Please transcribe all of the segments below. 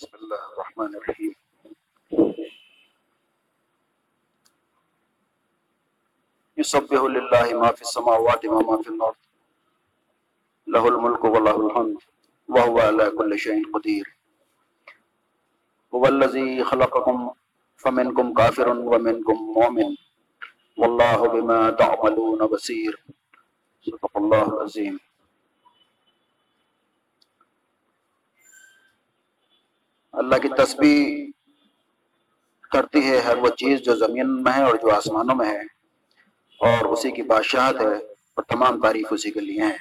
بسم الله الرحمن الرحيم. يسبح لله ما في السماوات و وما في الأرض. له الملك وله الحمد، وهو على كل شيء قدير. هو الذي خلقكم، فمنكم كافر ومنكم مؤمن. والله بما تعملون بصير. صدق الله العظيم. اللہ کی تسبیح کرتی ہے ہر وہ چیز جو زمین میں ہے اور جو آسمانوں میں ہے، اور اسی کی بادشاہت ہے اور تمام تعریف اسی کے لیے ہیں۔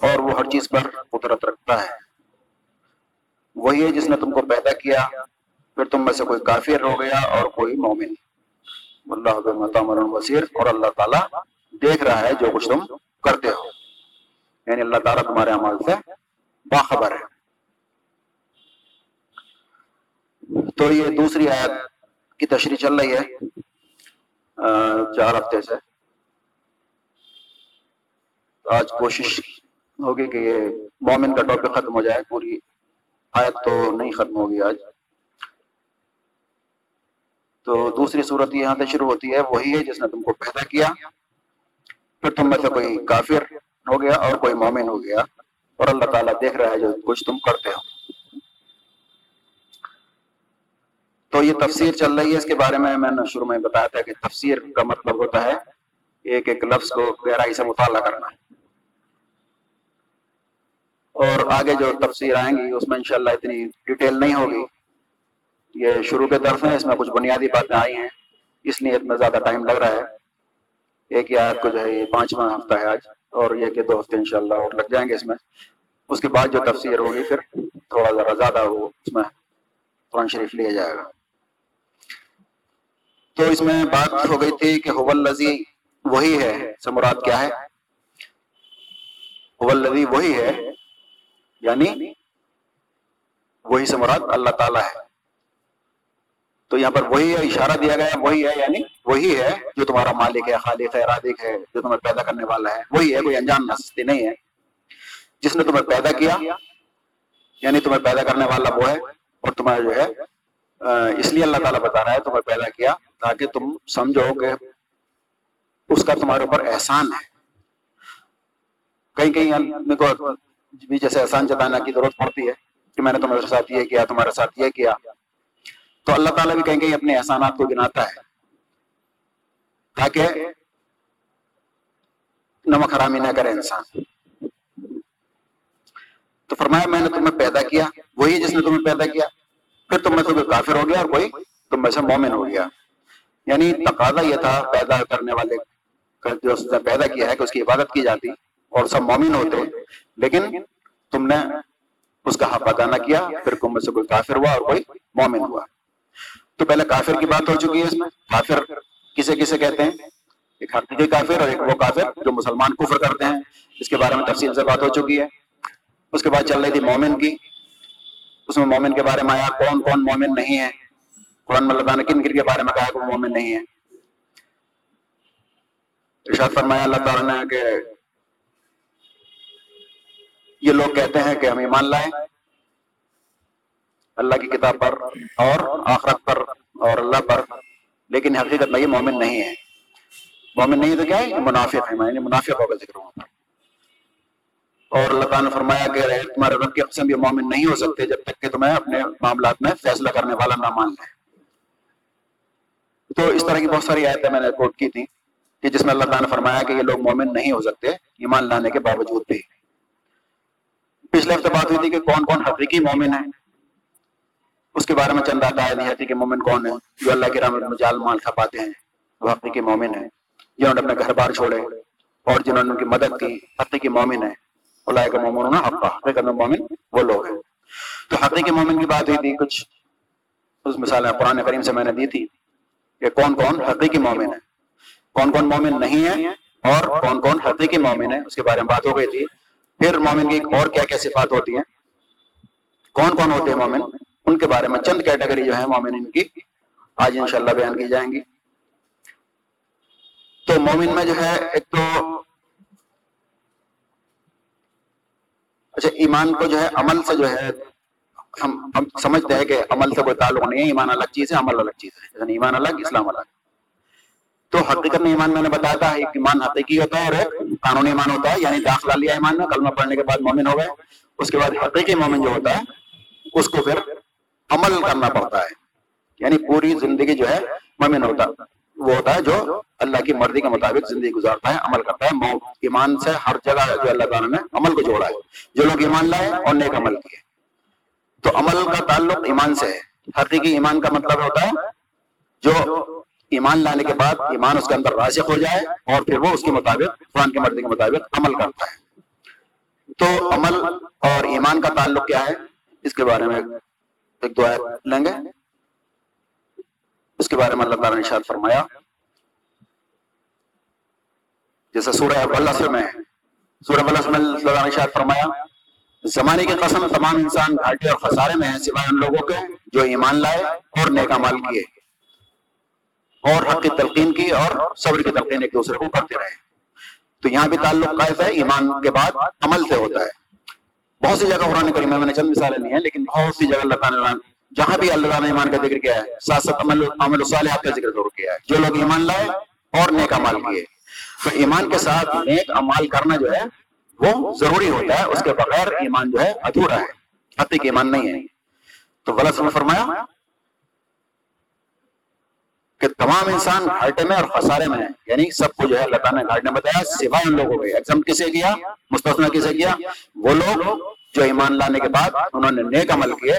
اور وہ ہر چیز پر قدرت رکھتا ہے۔ وہی ہے جس نے تم کو پیدا کیا، پھر تم میں سے کوئی کافر ہو گیا اور کوئی مومن۔ اللہ وسیر اور اللہ تعالیٰ دیکھ رہا ہے جو کچھ تم کرتے ہو۔ یعنی اللہ تعالیٰ تمہارے عمل سے باخبر ہے۔ تو یہ دوسری آیت کی تشریح چل رہی ہے۔ چار ہفتے سے۔ آج کوشش ہوگی کہ یہ مومن کا ٹاپک ختم ہو جائے، پوری آیت تو نہیں ختم ہوگی آج۔ تو دوسری صورت یہاں سے شروع ہوتی ہے، وہی ہے جس نے تم کو پیدا کیا۔ پھر تم میں سے کوئی کافر ہو گیا اور کوئی مومن ہو گیا اور اللہ تعالیٰ دیکھ رہا ہے جو کچھ تم کرتے ہو۔ تو یہ تفسیر چل رہی ہے، اس کے بارے میں میں نے شروع میں بتایا تھا کہ تفسیر کا مطلب ہوتا ہے ایک ایک لفظ کو گہرائی سے مطالعہ کرنا۔ اور آگے جو تفسیر آئیں گی، اس میں انشاءاللہ اتنی ڈیٹیل نہیں ہوگی۔ یہ شروع کے طرف ہیں، اس میں کچھ بنیادی باتیں آئی ہیں، اس لیے اتنا زیادہ ٹائم لگ رہا ہے۔ ایک یا کو جو ہے، یہ پانچواں ہفتہ ہے آج، اور یہ کہ دو ہفتے انشاءاللہ اور لگ جائیں گے اس میں۔ اس کے بعد جو تفسیر ہوگی، پھر تھوڑا ذرا زیادہ وہ اس میں قرآن شریف لیا جائے گا۔ تو اس میں بات ہو گئی تھی کہ حول لذی وہی ہے سمراد کیا ہے؟ حول وہی ہے یعنی وہی سمراد اللہ تعالیٰ ہے۔ تو یہاں پر وہی ہے اشارہ دیا گیا، وہی ہے یعنی وہی ہے جو تمہارا مالک ہے، خالق ہے رادق ہے، جو تمہیں پیدا کرنے والا ہے۔ وہی ہے، کوئی انجان نستی نہیں ہے۔ جس نے تمہیں پیدا کیا یعنی تمہیں پیدا کرنے والا وہ ہے اور تمہیں جو ہے اس لیے اللہ تعالیٰ بتا رہا ہے تمہیں پیدا کیا۔ تاکہ تم سمجھو کہ اس کا تمہارے اوپر احسان ہے۔ کہیں کہیں کو بھی جیسے احسان جتانا کی ضرورت پڑتی ہے کہ میں نے تمہارے ساتھ یہ کیا، تمہارے ساتھ یہ کیا۔ تو اللہ تعالیٰ بھی کہیں کہیں اپنے احسانات کو گناتا ہے۔ تاکہ نمک حرامی نہ کرے انسان۔ تو فرمایا میں نے تمہیں پیدا کیا، وہی جس نے تمہیں پیدا کیا، پھر تم میں سے کوئی کافر ہو گیا اور کوئی تم میں سے مومن ہو گیا۔ یعنی تقاضا یہ تھا پیدا کرنے والے جو اس نے پیدا کیا ہے کہ اس کی عبادت کی جاتی اور سب مومن ہوتے، لیکن تم نے اس کا حق ادا نہ کیا، پھر تم میں سے کوئی کافر ہوا اور کوئی مومن ہوا۔ تو پہلے کافر کی بات ہو چکی ہے۔ اس میں کافر کسے کسے کہتے ہیں؟ ایک حقیقی کافر اور ایک وہ کافر جو مسلمان کفر کرتے ہیں۔ اس کے بارے میں تفصیل سے بات ہو چکی ہے۔ اس کے بعد چل رہی تھی مومن کی۔ اس میں مومن کے بارے میں آیا، کون کون مومن نہیں ہے؟ قرآن میں اللہ نے کن کن کے بارے میں کہا کہ وہ مومن نہیں ہے ارشاد فرمایا، اللہ تعالیٰ نے کہ یہ لوگ کہتے ہیں کہ ہم ایمان لائیں۔ اللہ کی کتاب پر اور آخرت پر اور اللہ پر۔ لیکن حقیقت میں یہ مومن نہیں ہے مومن نہیں تو کیا ہے؟ منافق ہے یعنی منافق ہوگا ذکر وہاں پر۔ اور اللہ تعالیٰ نے فرمایا کہ تمہارے رب کی قسم یہ مومن نہیں ہو سکتے جب تک کہ تمہیں اپنے معاملات میں فیصلہ کرنے والا نہ مان لیں تو اس طرح کی بہت ساری آیتیں میں نے کوٹ کی تھی کہ جس میں اللہ تعالیٰ نے فرمایا کہ یہ لوگ مومن نہیں ہو سکتے ایمان لانے کے باوجود بھی۔ پچھلے ہفتے بات ہوئی تھی کہ کون کون حقیقی مومن ہیں۔ اس کے بارے میں چند آتا نہیں آتی کہ مومن کون ہے جو اللہ رحمت میں جال مال کھپاتے ہیں وہ حقیقی مومن ہیں۔ جنہوں نے اپنے گھر بار چھوڑے اور جنہوں نے ان کی مدد کی حقیقی مومن ہے اللہ کا مومن ہونا حقا حقیقت میں مومن وہ لوگ ہیں۔ تو حقیقی مومن کی بات ہوئی تھی کچھ اس مثال قرآن کریم سے میں نے دی تھی۔ کہ کون کون حقیقی مومن ہے کون کون مومن نہیں ہے اور کون کون حقیقی مومن ہے اس کے بارے میں بات ہو گئی تھی۔ پھر مومن کی اور کیا کیا صفات ہوتی ہیں؟ کون کون ہوتے ہیں مومن؟ ان کے بارے میں چند کیٹیگری جو ہے مومن ان کی۔ آج انشاءاللہ بیان کی جائیں گی۔ تو مومن میں جو ہے، ایک تو اچھا ایمان کو جو ہے، عمل سے جو ہے ہم ہم سمجھتے ہیں کہ عمل سے کوئی تعلق نہیں ہے، ایمان الگ چیز ہے، عمل الگ چیز ہے۔ یعنی ایمان الگ اسلام الگ تو حقیقت میں ایمان میں نے بتایا تھا، ایک ایمان حقیقی ہوتا ہے، اور ایک قانونی ایمان ہوتا ہے یعنی داخلہ لیا ایمان میں، کلمہ پڑھنے کے بعد مومن ہو گئے، اس کے بعد حقیقی مومن جو ہوتا ہے، اس کو پھر عمل کرنا پڑتا ہے۔ یعنی پوری زندگی جو ہے، مومن ہوتا، وہ ہوتا ہے جو اللہ کی مرضی کے مطابق زندگی گزارتا ہے، عمل کرتا ہے۔ ایمان سے ہر جگہ جو اللہ تعالیٰ نے عمل کو جوڑا ہے۔ جو لوگ ایمان لائے، اور نیک عمل کیے۔ تو عمل کا تعلق ایمان سے ہے۔ حقیقی ایمان کا مطلب ہوتا ہے جو ایمان لانے کے بعد ایمان اس کے اندر راسخ ہو جائے اور پھر وہ اس کے مطابق قرآن کی مرضی مطلب کے مطابق عمل کرتا ہے۔ تو عمل اور ایمان کا تعلق کیا ہے؟ اس کے بارے میں ایک دعا لیں گے۔ اس کے بارے میں اللہ تعالیٰ نے شاد فرمایا۔ جیسے سورہ بلس میں سورہ بلس میں اللہ تعالیٰ نے شاد فرمایا۔ زمانے کی قسم تمام انسان گھاٹے اور خسارے میں ہیں، سوائے ان لوگوں کے جو ایمان لائے اور نیک مال کیے۔ اور حق کی تلقین کی اور صبر کی تلقین ایک دوسرے کو کرتے رہے۔ تو یہاں بھی تعلق قائف ہے، ایمان کے بعد عمل سے ہوتا ہے۔ بہت سی جگہ قرآن کریم میں نے چند مثالیں نہیں ہیں، لیکن بہت سی جگہ اللہ تعالیٰ جہاں بھی اللہ تعالیٰ نے ایمان کا ذکر کیا ہے، ساتھ ساتھ عمل عمل صالحات کا ذکر ضرور کیا ہے۔ جو لوگ ایمان لائے اور نیک عمال کیے۔ تو ایمان کے ساتھ نیک عمال کرنا جو ہے وہ ضروری ہوتا ہے، اس کے بغیر ایمان جو ہے، ادھورا ہے حقیق ایمان نہیں ہے۔ تو غلط سمجھ فرمایا کہ تمام انسان گھاٹے میں اور خسارے میں ہیں۔ یعنی سب کو جو ہے اللہ تعالیٰ نے گھاٹے میں بتایا، سوائے ان لوگوں کے۔ ایگزام کسے کیا؟ مستثنا کسے کیا؟ وہ لوگ جو ایمان لانے کے بعد انہوں نے نیک عمل کیے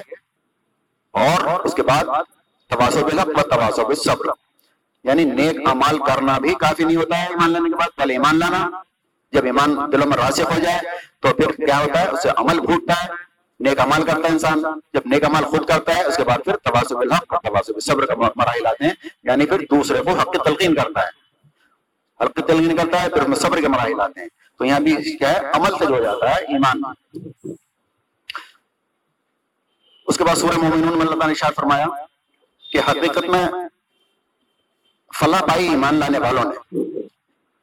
اور اس کے بعد تواسو بے و تواسو بے صبر۔ یعنی نیک عمل کرنا بھی کافی نہیں ہوتا ہے ایمان لانے کے بعد۔ پہلے ایمان لانا جب ایمان دلوں میں راسخ ہو جائے تو پھر کیا ہوتا ہے؟ اسے عمل پھوٹتا ہے، نیک عمل کرتا ہے انسان۔ جب نیک عمل خود کرتا ہے، اس کے بعد پھر تباسب الحق اور تباسب صبر کا مراحل آتے ہیں۔ یعنی پھر دوسرے کو حق کی تلقین کرتا ہے۔ حق کی تلقین کرتا ہے، پھر صبر کے مراحل آتے ہیں۔ تو یہاں بھی کیا ہے؟ عمل سے جو جاتا ہے، ایمان۔ اس کے بعد سورہ مومنون میں اللہ نے اشار فرمایا کہ حقیقت میں فلاح پائی ایمان لانے والوں نے۔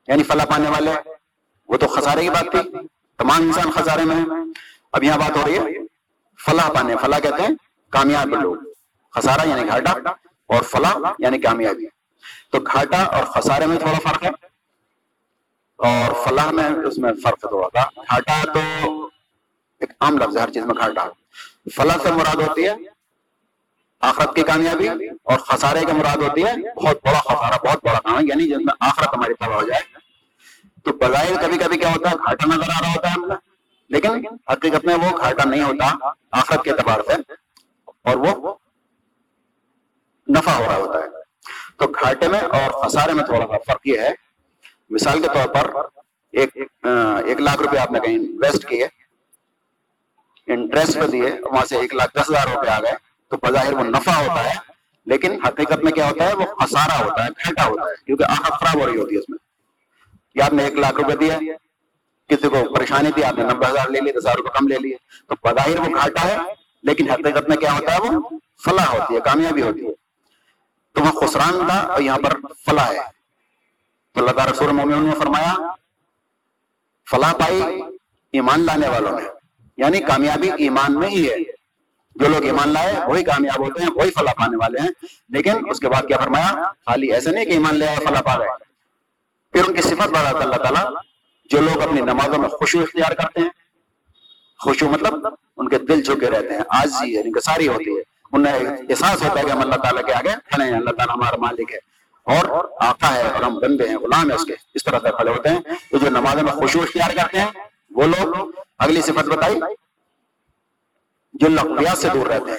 یعنی فلاح پانے والے وہ تو خسارے کی بات تھی، تمام انسان خسارے میں ہیں۔ اب یہاں بات ہو رہی ہے، فلاح پانے، فلاح کہتے ہیں، کامیاب لوگ۔ خسارہ یعنی گھاٹا اور فلاح یعنی کامیابی۔ تو گھاٹا اور خسارے میں تھوڑا فرق ہے۔ اور فلاح میں اس میں فرق تھوڑا تھا گھاٹا تو ایک عام لفظ ہے، ہر چیز میں گھاٹا۔ فلاح سے مراد ہوتی ہے آخرت کی کامیابی اور خسارے کی مراد ہوتی ہے بہت بڑا خسارہ، بہت بڑا کام۔ ہے یعنی جس میں آخرت ہماری تباہ ہو جائے۔ تو بظاہر کبھی کبھی کیا ہوتا ہے گھاٹا نظر آ رہا ہوتا ہے لیکن حقیقت میں وہ گھاٹا نہیں ہوتا آخرت کے اعتبار سے، اور وہ نفع ہو رہا ہوتا ہے۔ تو گھاٹے میں اور خسارے میں تھوڑا سا فرق یہ ہے۔ مثال کے طور پر ایک ایک لاکھ روپے آپ نے کہیں انویسٹ کیے انٹرسٹ پہ دیے، وہاں سے ایک لاکھ دس ہزار روپے آ گئے، تو بظاہر وہ نفع ہوتا ہے، لیکن حقیقت میں کیا ہوتا ہے، وہ خسارہ ہوتا ہے گھاٹا ہوتا ہے، کیونکہ آخر خراب ہو رہی ہوتی ہے اس میں۔ یا آپ نے ایک لاکھ روپے دیا کسی کو پریشانی تھی، آپ نے نبے ہزار لے لیے، دس ہزار روپے کم لے لیے۔ تو بظاہر وہ گھاٹا ہے، لیکن حقیقت میں کیا ہوتا ہے، وہ فلاح ہوتی ہے، کامیابی ہوتی ہے۔ تو وہ خسران تھا اور یہاں پر فلاح ہے۔ تو اللہ تعالیٰ رسول مومن نے فرمایا، فلاح پائی ایمان لانے والوں نے۔ یعنی کامیابی ایمان میں ہی ہے۔ جو لوگ ایمان لائے، وہی کامیاب ہوتے ہیں، وہی فلاح پانے والے ہیں۔ لیکن اس کے بعد کیا فرمایا، خالی ایسے نہیں کہ ایمان لے آئے، فلاح پا گئے پھر ان کی صفت بڑھاتا اللہ تعالیٰ جو لوگ اپنی نمازوں میں خوشو اختیار کرتے ہیں خوشو مطلب ان کے دل جھکے رہتے ہیں آج ہی ان کے ساری ہوتی ہے۔ انہیں احساس ہوتا ہے کہ ہم اللہ تعالیٰ کے آگے کھڑے ہیں، اللہ تعالیٰ ہمارا مالک ہے۔ اور آقا ہے، اور ہم بندے ہیں، غلام ہے اس کے۔ اس طرح سے کھڑے ہوتے ہیں، تو جو نمازوں میں خوشو اختیار کرتے ہیں، وہ لوگ اگلی صفت بتائی، جو لغویات سے دور رہتے ہیں۔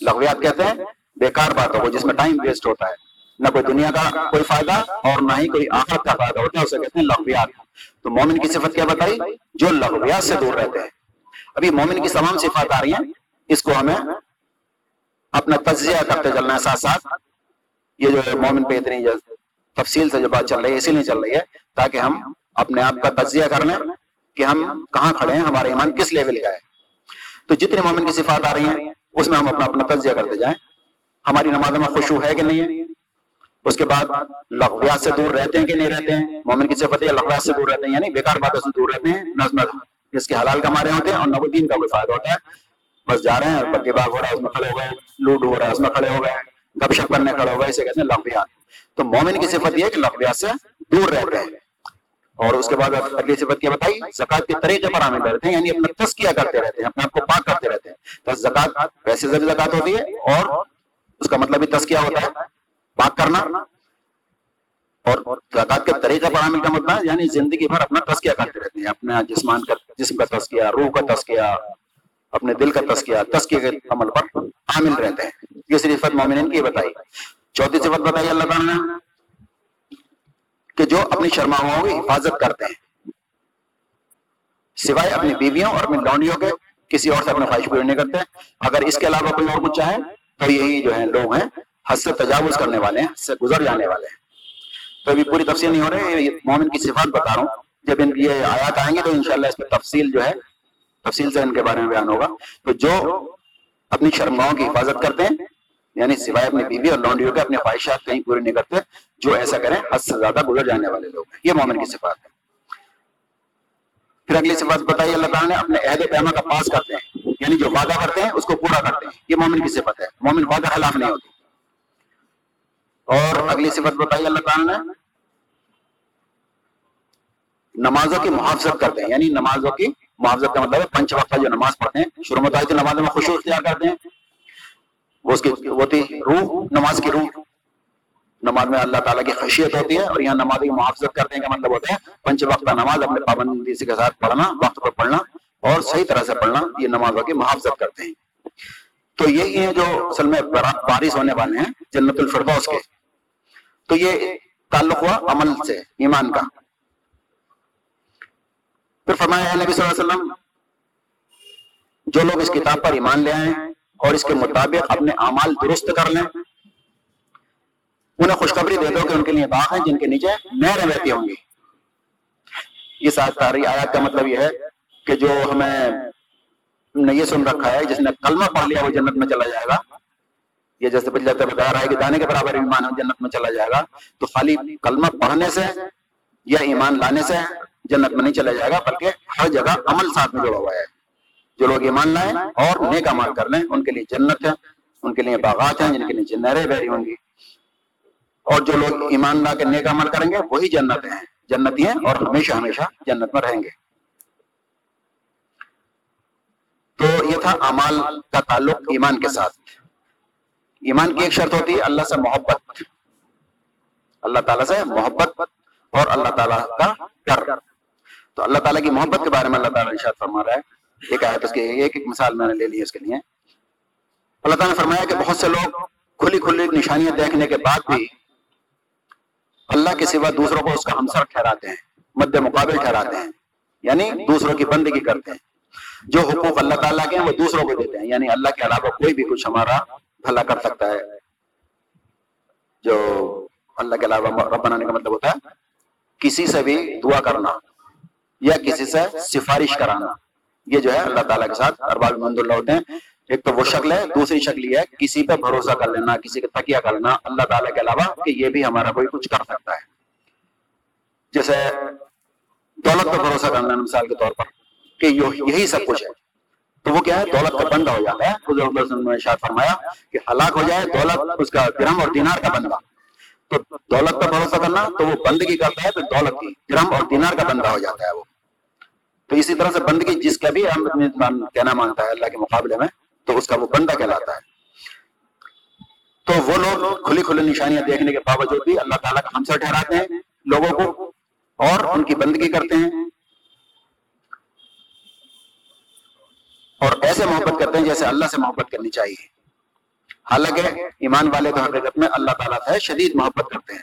لغویات کہتے ہیں، بیکار باتوں کو، جس میں ٹائم ویسٹ ہوتا ہے۔ نہ کوئی دنیا کا کوئی فائدہ اور نہ ہی کوئی آخرت کا فائدہ، ہوتا ہے، اسے کہتے ہیں لغویات۔ تو مومن کی صفت کیا بتائی؟ جو لغویات سے دور رہتے ہیں۔ ابھی مومن کی تمام صفات آ رہی ہیں، اس کو ہمیں اپنا تجزیہ کرتے چلنا ہے ساتھ ساتھ۔ یہ جو ہے، مومن پہ اتنی تفصیل سے جو بات چل رہی ہے، اسی لیے چل رہی ہے، تاکہ ہم اپنے آپ کا تجزیہ کر لیں کہ ہم کہاں کھڑے ہیں ہمارے ایمان کس لیول کا ہے۔ تو جتنے مومن کی صفات آ رہی ہیں، اس میں ہم اپنا اپنا تجزیہ کرتے جائیں۔ ہماری نمازوں میں خوشو ہے کہ نہیں ہے؟ اس کے بعد لغویات سے دور رہتے ہیں کہ نہیں رہتے ہیں؟ مومن کی صفت ہے لغویات سے دور رہتے ہیں یعنی بیکار باتوں سے دور رہتے ہیں نظم جس کے حلال کما رہے ہوتے ہیں اور نہ دین کا کوئی فائدہ ہوتا ہے۔ بس جا رہے ہیں بگے باغ ہو رہا ہے، اس میں کھڑے ہو گئے لوڈ ہو رہا ہے، اس میں کھڑے ہو گئے، گپ شپ کرنے کھڑے ہو گئے، اسے کہتے ہیں لغویات تو مومن کی صفت یہ ہے کہ لغویات سے دور رہتے ہیں۔ اور اس کے بعد اگلی صفت کیا بتائی زکات کے طریقے پر عامل رہتے ہیں یعنی اپنا تسکیہ کرتے رہتے ہیں، اپنے آپ کو پاک کرتے رہتے ہیں۔ تو زکات ویسے زکات ہوتی ہے اور اس کا مطلب بھی تسکیہ ہوتا ہے۔ پاک کرنا اور زکات کے طریقہ پر عامل کا مطلب یعنی زندگی بھر اپنا تسکیہ کرتے رہتے ہیں، اپنا جسمان کا جسم کا تسکیہ روح کا تسکیہ اپنے دل کا تسکیہ تسکیہ کے عمل پر عامل رہتے ہیں۔ یہ صفت مومنین کی بتائی۔ چوتھی صفت بتائی اللہ تعالیٰ نے کہ جو اپنی شرماؤں کی حفاظت کرتے ہیں۔ سوائے اپنی بیویوں اور اپنی لونڈیوں کے کسی اور سے اپنے خواہش پوری نہیں کرتے۔ اگر اس کے علاوہ کوئی اور کچھ چاہے تو یہی جو ہیں لوگ ہیں حد سے تجاوز کرنے والے ہیں حد سے گزر جانے والے ہیں۔ تو ابھی پوری تفصیل نہیں ہو رہی مومن کی صفات بتا رہا ہوں۔ جب ان یہ آیات آئیں گے تو انشاءاللہ اس پہ تفصیل جو ہے، تفصیل سے ان کے بارے میں بیان ہوگا۔ تو جو اپنی شرماؤں کی حفاظت کرتے ہیں یعنی سوائے اپنی بیوی اور لانڈیوں کے اپنے خواہشات کہیں پوری نہیں کرتے، جو ایسا کریں حد سے زیادہ گزر جانے والے لوگ ہیں۔ یہ مومن کی صفات ہے۔ پھر اگلی صفات بتائی اللہ تعالیٰ نے اپنے عہد پیما کا پاس کرتے ہیں یعنی جو وعدہ کرتے ہیں، اس کو پورا کرتے ہیں۔ یہ مومن کی صفت ہے۔ مومن وعدہ خلاف نہیں ہوتی۔ اور اگلی صفت بتائی اللہ تعالیٰ نے؟ نمازوں کی محافظت کرتے ہیں یعنی نمازوں کی محافظت کا مطلب ہے پنچ وقت جو نماز پڑھتے ہیں، شروع میں تو نماز میں خوشی اختیار کرتے ہیں، وہ اس کی، وہ تھی روح، نماز کی روح۔ نماز میں اللہ تعالیٰ کی خشیت ہوتی ہے اور یہاں نماز کی محافظت کرتے ہیں، کا مطلب ہوتا ہے پنچ وقت نماز اپنے پابندی کے ساتھ پڑھنا، وقت پر پڑھنا اور صحیح طرح سے پڑھنا، یہ نمازوں کی محافظت کرتے ہیں۔ تو یہی ہیں جو اصل میں بارش ہونے والے ہیں، جنت الفردوس کے۔ تو یہ تعلق ہوا عمل سے، ایمان کا۔ پھر فرمایا نبی صلی اللہ علیہ وسلم، جو لوگ اس کتاب پر ایمان لے آئے اور اس کے مطابق اپنے اعمال درست کر لیں، انہیں خوشخبری دے دو کہ ان کے لیے باغ ہیں، جن کے نیچے نہریں بہتی ہوں گی۔ یہ ساتھ آیات کا مطلب یہ ہے کہ جو ہمیں نے یہ سن رکھا ہے، جس نے کلمہ پڑھ لیا، وہ جنت میں چلا جائے گا۔ یہ جیسے بتایا رہا ہے کہ دانے کے برابر ایمان جنت میں چلا جائے گا۔ تو خالی کلمہ پڑھنے سے یا ایمان لانے سے جنت میں نہیں چلا جائے گا، بلکہ ہر جگہ عمل ساتھ میں جڑا ہوا ہے۔ جو لوگ ایمان لائیں اور نیک عمل کر لیں، ان کے لیے جنت ہے، ان کے لیے باغات ہیں، جن کے نیچے نہریں بہری ہوں گی۔ اور جو لوگ ایمان لا کے نیک عمل کریں گے، وہی جنت ہیں، جنتی ہیں اور ہمیشہ ہمیشہ جنت میں رہیں گے۔ تو یہ تھا امال کا تعلق ایمان کے ساتھ۔ ایمان کی ایک شرط ہوتی ہے اللہ سے محبت۔ اللہ تعالیٰ سے محبت اور اللہ تعالیٰ کا ڈر تو اللہ تعالیٰ کی محبت کے بارے میں اللہ تعالیٰ ارشاد فرما رہا ہے۔ ایک آیت اس کے ایک ایک مثال میں نے لے لی ہے اس کے لیے۔ اللہ تعالیٰ نے فرمایا کہ بہت سے لوگ کھلی کھلی نشانیاں دیکھنے کے بعد بھی اللہ کے سوا دوسروں کو اس کا ہمسر ٹھہراتے ہیں، مد مقابل ٹھہراتے ہیں یعنی دوسروں کی بندگی کرتے ہیں۔ جو حقوق اللہ تعالیٰ کے ہیں وہ دوسروں کو دیتے ہیں۔ یعنی اللہ کے علاوہ کوئی بھی کچھ ہمارا بھلا کر سکتا ہے۔ جو اللہ کے علاوہ رب بنانے کا مطلب ہوتا ہے، کسی سے بھی دعا کرنا یا کسی سے سفارش کرانا، یہ جو ہے اللہ تعالیٰ کے ساتھ ارباب مند اللہ ہوتے ہیں۔ ایک تو وہ شکل ہے، دوسری شکل یہ ہے، کسی پہ بھروسہ کر لینا، کسی کا تکیہ کر لینا اللہ تعالیٰ کے علاوہ کہ یہ بھی ہمارا کوئی کچھ کر سکتا ہے۔ جیسے دولت پہ بھروسہ کرنا مثال کے طور پر۔ کہ یہی سب کچھ ہے۔ تو وہ کیا ہے؟ دولت کا بندہ ہو جاتا ہے۔ حضور صلی اللہ علیہ وسلم نے شاید فرمایا کہ ہلاک ہو جائے، دولت اس کا گرم اور دینار کا بندہ۔ تو دولت پر بھروسہ کرنا، تو وہ بندگی کرتا ہے، تو دولت کی گرم اور دینار کا بندہ ہو جاتا ہے وہ۔ تو اسی طرح سے بندگی جس کا بھی کہنا مانگتا ہے، اللہ کے مقابلے میں، تو اس کا وہ بندہ کہلاتا ہے۔ تو وہ لوگ کھلی کھلی نشانیاں دیکھنے کے باوجود بھی اللہ تعالیٰ کا ہم سے ٹھہراتے ہیں لوگوں کو اور ان کی بندگی کرتے ہیں۔ اور ایسے محبت کرتے ہیں جیسے اللہ سے محبت کرنی چاہیے۔ حالانکہ ایمان والے تو حقیقت میں اللہ تعالیٰ سے شدید محبت کرتے ہیں۔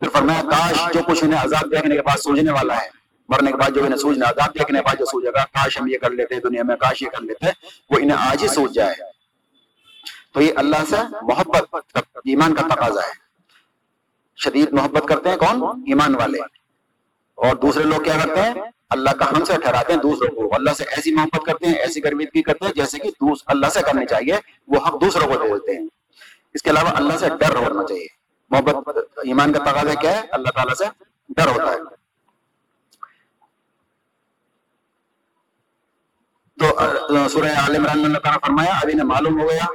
پھر فرمایا، کاش جو کچھ انہیں عذاب دیکھنے کے بعد سوچنے والا ہے مرنے کے بعد جو انہیں سوچنا عذاب دیکھنے کے بعد جو سوچے گا، کاش ہم یہ کر لیتے دنیا میں، کاش یہ کر لیتے، وہ انہیں آج ہی سوچ جائے۔ تو یہ اللہ سے محبت ایمان کا تقاضا ہے۔ شدید محبت کرتے ہیں کون؟ ایمان والے۔ اور دوسرے لوگ کیا کرتے ہیں؟ اللہ کا ہم سے ٹھہراتے ہیں، دوسروں کو۔ اللہ سے ایسی محبت کرتے ہیں، ایسی گرویدگی کرتے ہیں جیسے کہ اللہ سے کرنی چاہیے، وہ حق دوسروں کو دے دیتے ہیں۔ اس کے علاوہ اللہ سے ڈر ہونا چاہیے۔ محبت، ایمان کا تقاضا کیا ہے؟ اللہ تعالیٰ سے ڈر ہوتا ہے۔ تو سورہ عال عمران میں اللہ تعالیٰ فرمایا، ابھی نے معلوم ہو گیا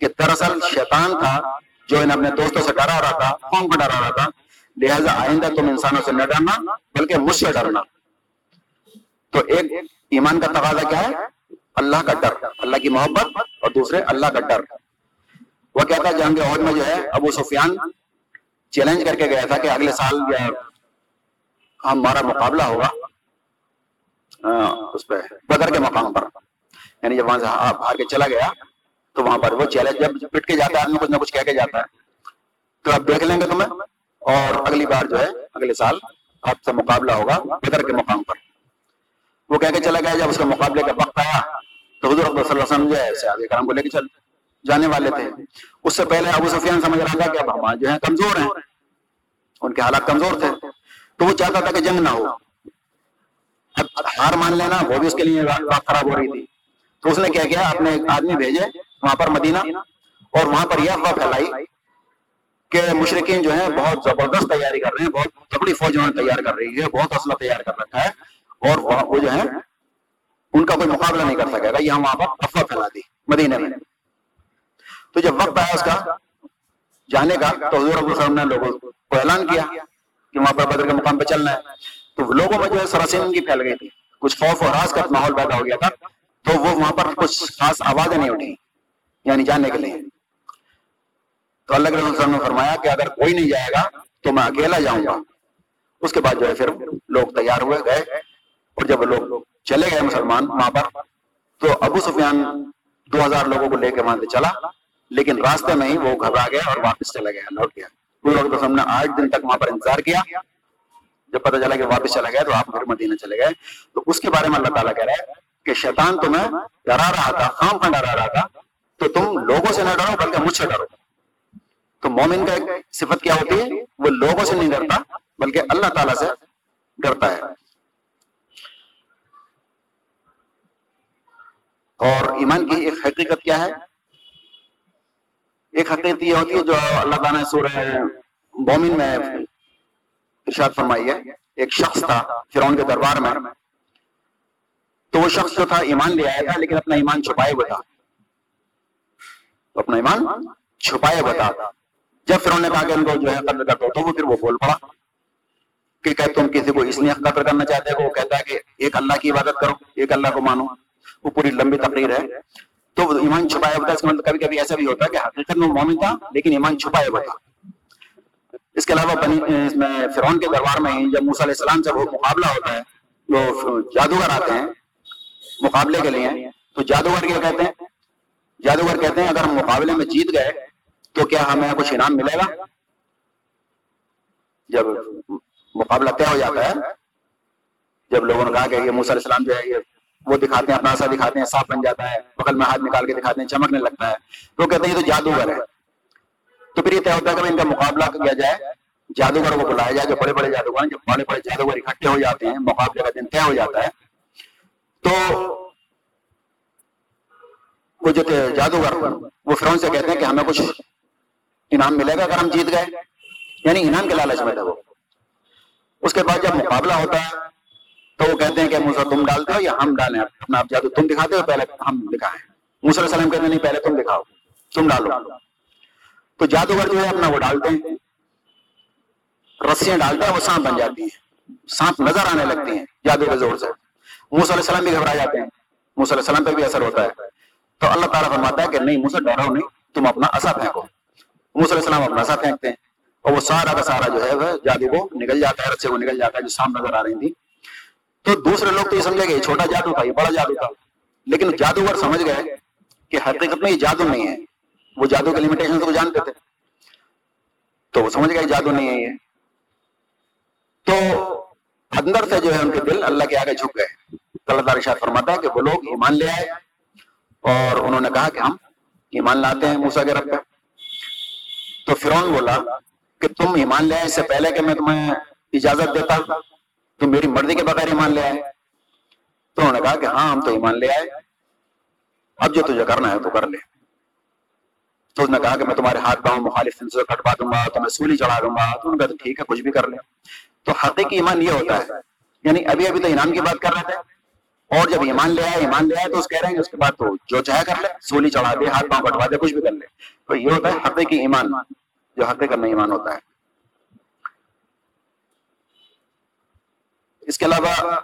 کہ دراصل شیطان تھا جو انہیں اپنے دوستوں سے ڈرا رہا تھا، قوم کو ڈرا رہا تھا۔ لہٰذا آئندہ تم انسانوں سے نہ ڈرنا، بلکہ مجھ سے ڈرنا۔ تو ایک ایمان کا تقاضا کیا ہے؟ اللہ کا ڈر، اللہ کی محبت اور دوسرے اللہ کا ڈر۔ وہ کہتا ہے جنگ عہد میں جو ہے، ابو سفیان چیلنج کر کے گیا تھا کہ اگلے سال یا ہمارا مقابلہ ہوگا۔ ہاں، اس پہ بدر کے مقام پر۔ یعنی جب وہاں سے ہاں، باہر کے چلا گیا، تو وہاں پر وہ چیلنج جب پٹ کے جاتا ہے آدمی کچھ نہ کچھ کہہ کے جاتا ہے۔ تو آپ دیکھ لیں گے تمہیں۔ اور اگلی بار جو ہے، اگلے سال آپ سے مقابلہ ہوگا بدر کے مقام پر۔ وہ کہہ کے چلا گیا جب اس کے مقابلے کا وقت آیا تو حضور صلی اللہ علیہ وسلم جو ہے صحابہ کرام کو لے کے چل جانے والے تھے۔ اس سے پہلے ابو سفیان سمجھ رہا تھا کہ اب ہمارے جو ہیں کمزور ہیں، ان کے حالات کمزور تھے۔ تو وہ چاہتا تھا کہ جنگ نہ ہو۔ اب ہار مان لینا، وہ بھی اس کے لیے بات خراب ہو رہی تھی۔ تو اس نے کیا کیا، اپنے ایک آدمی بھیجے وہاں پر مدینہ اور وہاں پر یہ افواہ پھیلائی کہ مشرقین جو ہیں، بہت زبردست تیاری کر رہے ہیں، بہت تکڑی فوج انہوں نے تیار کر رہی ہے، بہت اسلحہ تیار کر رکھا ہے۔ اور وہ جو ہے ان کا کوئی مقابلہ نہیں کر سکے گا۔ یہ ہم وہاں پر افواہ پھیلا دی مدینہ میں۔ تو جب وقت آیا اس کا جانے کا، تو حضور عبد السلام نے لوگوں کو اعلان کیا کہ وہاں پر بدر کے مقام پہ چلنا ہے۔ تو لوگوں میں جو ہے سراسین کی پھیل گئی تھی۔ کچھ خوف اور راز کا ماحول پیدا ہو گیا تھا۔ تو وہ وہاں پر کچھ خاص آوازیں نہیں اٹھی یعنی جانے کے لیے۔ تو اللہ کے رسول وسلم نے فرمایا کہ اگر کوئی نہیں جائے گا، تو میں اکیلا جاؤں گا۔ اس کے بعد جو ہے، پھر لوگ تیار ہوئے، گئے۔ اور جب لوگ چلے گئے مسلمان وہاں پر، تو ابو سفیان دو ہزار لوگوں کو لے کے وہاں سے چلا، لیکن راستے میں ہی وہ گھبرا گیا اور واپس چلا گیا، لوٹ گیا۔ ہم نے آٹھ دن تک وہاں پر انتظار کیا۔ جب پتہ چلا کہ واپس چلا گیا تو آپ پھر مدینہ چلے گئے۔ تو اس کے بارے میں اللہ تعالیٰ کہہ رہا ہے کہ شیطان تمہیں ڈرا رہا تھا، خام خان ڈرا رہا تھا۔ تو تم لوگوں سے نہ ڈرو، بلکہ مجھ سے ڈرو۔ تو مومن کا ایک صفت کیا ہوتی ہے؟ وہ لوگوں سے نہیں ڈرتا، بلکہ اللہ تعالیٰ سے ڈرتا ہے۔ اور ایمان کی ایک حقیقت کیا ہے؟ ایک حقیقت یہ ہوتی ہے جو اللہ تعالیٰ نے سورہ مومن میں ارشاد فرمائی ہے۔ ایک شخص تھا فرعون کے دربار میں۔ تو وہ شخص جو تھا ایمان لے آیا تھا لیکن اپنا ایمان چھپائے ہوئے تھا۔ اپنا ایمان چھپائے ہوئے تھا۔ جب فرعون نے کہا کہ ان کو جو ہے قتل کر دو تو وہ پھر وہ بول پڑا کہ کہ تم کسی کو اس لیے قتل کرنا چاہتے ہو؟ وہ کہتا ہے کہ ایک اللہ کی عبادت کرو، ایک اللہ کو مانو۔ وہ پوری لمبی تقریر ہے۔ تو ایمان چھپایا ہوتا ہے، اس کا مطلب کبھی کبھی ایسا بھی ہوتا ہے کہ حقیقت میں مومن تھا، لیکن ایمان چھپایا ہوا تھا۔ اس کے علاوہ بنی اس میں فرعون کے دربار میں ہی جب موسیٰ علیہ السلام سے وہ مقابلہ ہوتا ہے وہ جادوگر آتے ہیں، مقابلے کے لیے، تو جادوگر کیا کہتے ہیں؟ جادوگر کہتے ہیں، اگر ہم مقابلے میں جیت گئے، تو کیا ہمیں کچھ انعام ملے گا؟ جب مقابلہ طے ہو جاتا ہے، جب لوگوں نے کہا کہ یہ موسیٰ علیہ السلام جو ہے، یہ وہ دکھاتے ہیں، اپنا سا دکھاتے ہیں صاف بن جاتا ہے، بغل میں ہاتھ نکال کے دکھاتے ہیں، چمکنے لگتا ہے۔ تو کہتے ہیں یہ تو جادوگر ہے۔ تو پھر یہ طے ہوتا ہے کہ ان کا مقابلہ کیا جائے۔ جادوگر کو بلایا جائے، جو بڑے بڑے جادوگر جو بڑے بڑے جادوگر اکٹھے ہو جاتے ہیں، مقابلے کا دن طے ہو جاتا ہے۔ تو وہ جو تھے جادوگر، وہ فرون سے کہتے ہیں کہ ہمیں کچھ انعام ملے گا اگر ہم جیت گئے۔ یعنی انعام کے لالچ میں تھا وہ۔ اس کے بعد جب مقابلہ ہوتا ہے تو وہ کہتے ہیں کہ موسا تم ڈالتے ہو یا ہم ڈالیں؟ اپنا آپ جادو تم دکھاتے ہو، پہلے ہم دکھائیں۔ موسا علیہ السلام کہتے ہیں، نہیں، پہلے تم دکھاؤ، تم ڈالو۔ تو جادوگر جو ہے، اپنا وہ ڈالتے ہیں۔ رسیاں ڈالتے ہیں، وہ سانپ بن جاتی ہیں۔ سانپ نظر آنے لگتی ہیں جادو کے زور سے۔ موسا علیہ السلام بھی گھبرا جاتے ہیں۔ موسا علیہ السلام پہ بھی اثر ہوتا ہے۔ تو اللہ تعالیٰ فرماتا ہے کہ نہیں موسا ڈراؤ نہیں، تم اپنا اصا پھینکو۔ موسا علیہ السلام اپنا اصا پھینکتے ہیں۔ اور وہ سارا کا سارا جو ہے، وہ جادو کو نکل جاتا ہے رسے کو نکل جاتا ہے، جو سانپ نظر آ رہی تھی۔ تو دوسرے لوگ تو یہ سمجھے گا یہ چھوٹا جادو تھا، یہ بڑا جادو تھا۔ لیکن جادوگر سمجھ گئے کہ حقیقت میں یہ جادو نہیں ہے۔ وہ جادو کے لمیٹیشن کو جانتے تھے۔ تو وہ سمجھ گئے جادو نہیں ہے یہ۔ تو اندر سے جو ہے ان کے دل اللہ کے آگے جھک گئے۔ اللہ تعالیٰ شاہ فرماتا ہے کہ وہ لوگ ایمان لے آئے اور انہوں نے کہا کہ ہم ایمان لاتے ہیں موسا کے رب پہ۔ تو فرون بولا کہ تم ایمان لے آئے، اس سے پہلے کہ میں تمہیں اجازت دیتا۔ تو میری مرضی کے بغیر ایمان لے آئے۔ تو انہوں نے کہا کہ ہاں ہم تو ایمان لے آئے۔ اب جو تجھے کرنا ہے تو کر لے۔ تو اس نے کہا کہ میں تمہارے ہاتھ باؤں مخالف سے کٹوا دوں گا، تو میں سولی چڑھا دوں گا۔ تو انہوں نے کہا ٹھیک ہے، کچھ بھی کر لے۔ تو حقیقی ایمان یہ ہوتا ہے۔ یعنی ابھی ابھی تو انعام کی بات کر رہے تھے۔ اور جب ایمان لے آئے، ایمان لے آئے تو اس کہہ رہے ہیں اس کے بعد تو جو چاہے کر لے، سولی چڑھا دے، ہاتھ پاؤں کٹوا دے، کچھ بھی کر لے۔ تو یہ ہوتا ہے حقیقی ایمان۔ جو حقیقی کرنا ایمان ہوتا ہے۔ اس کے علاوہ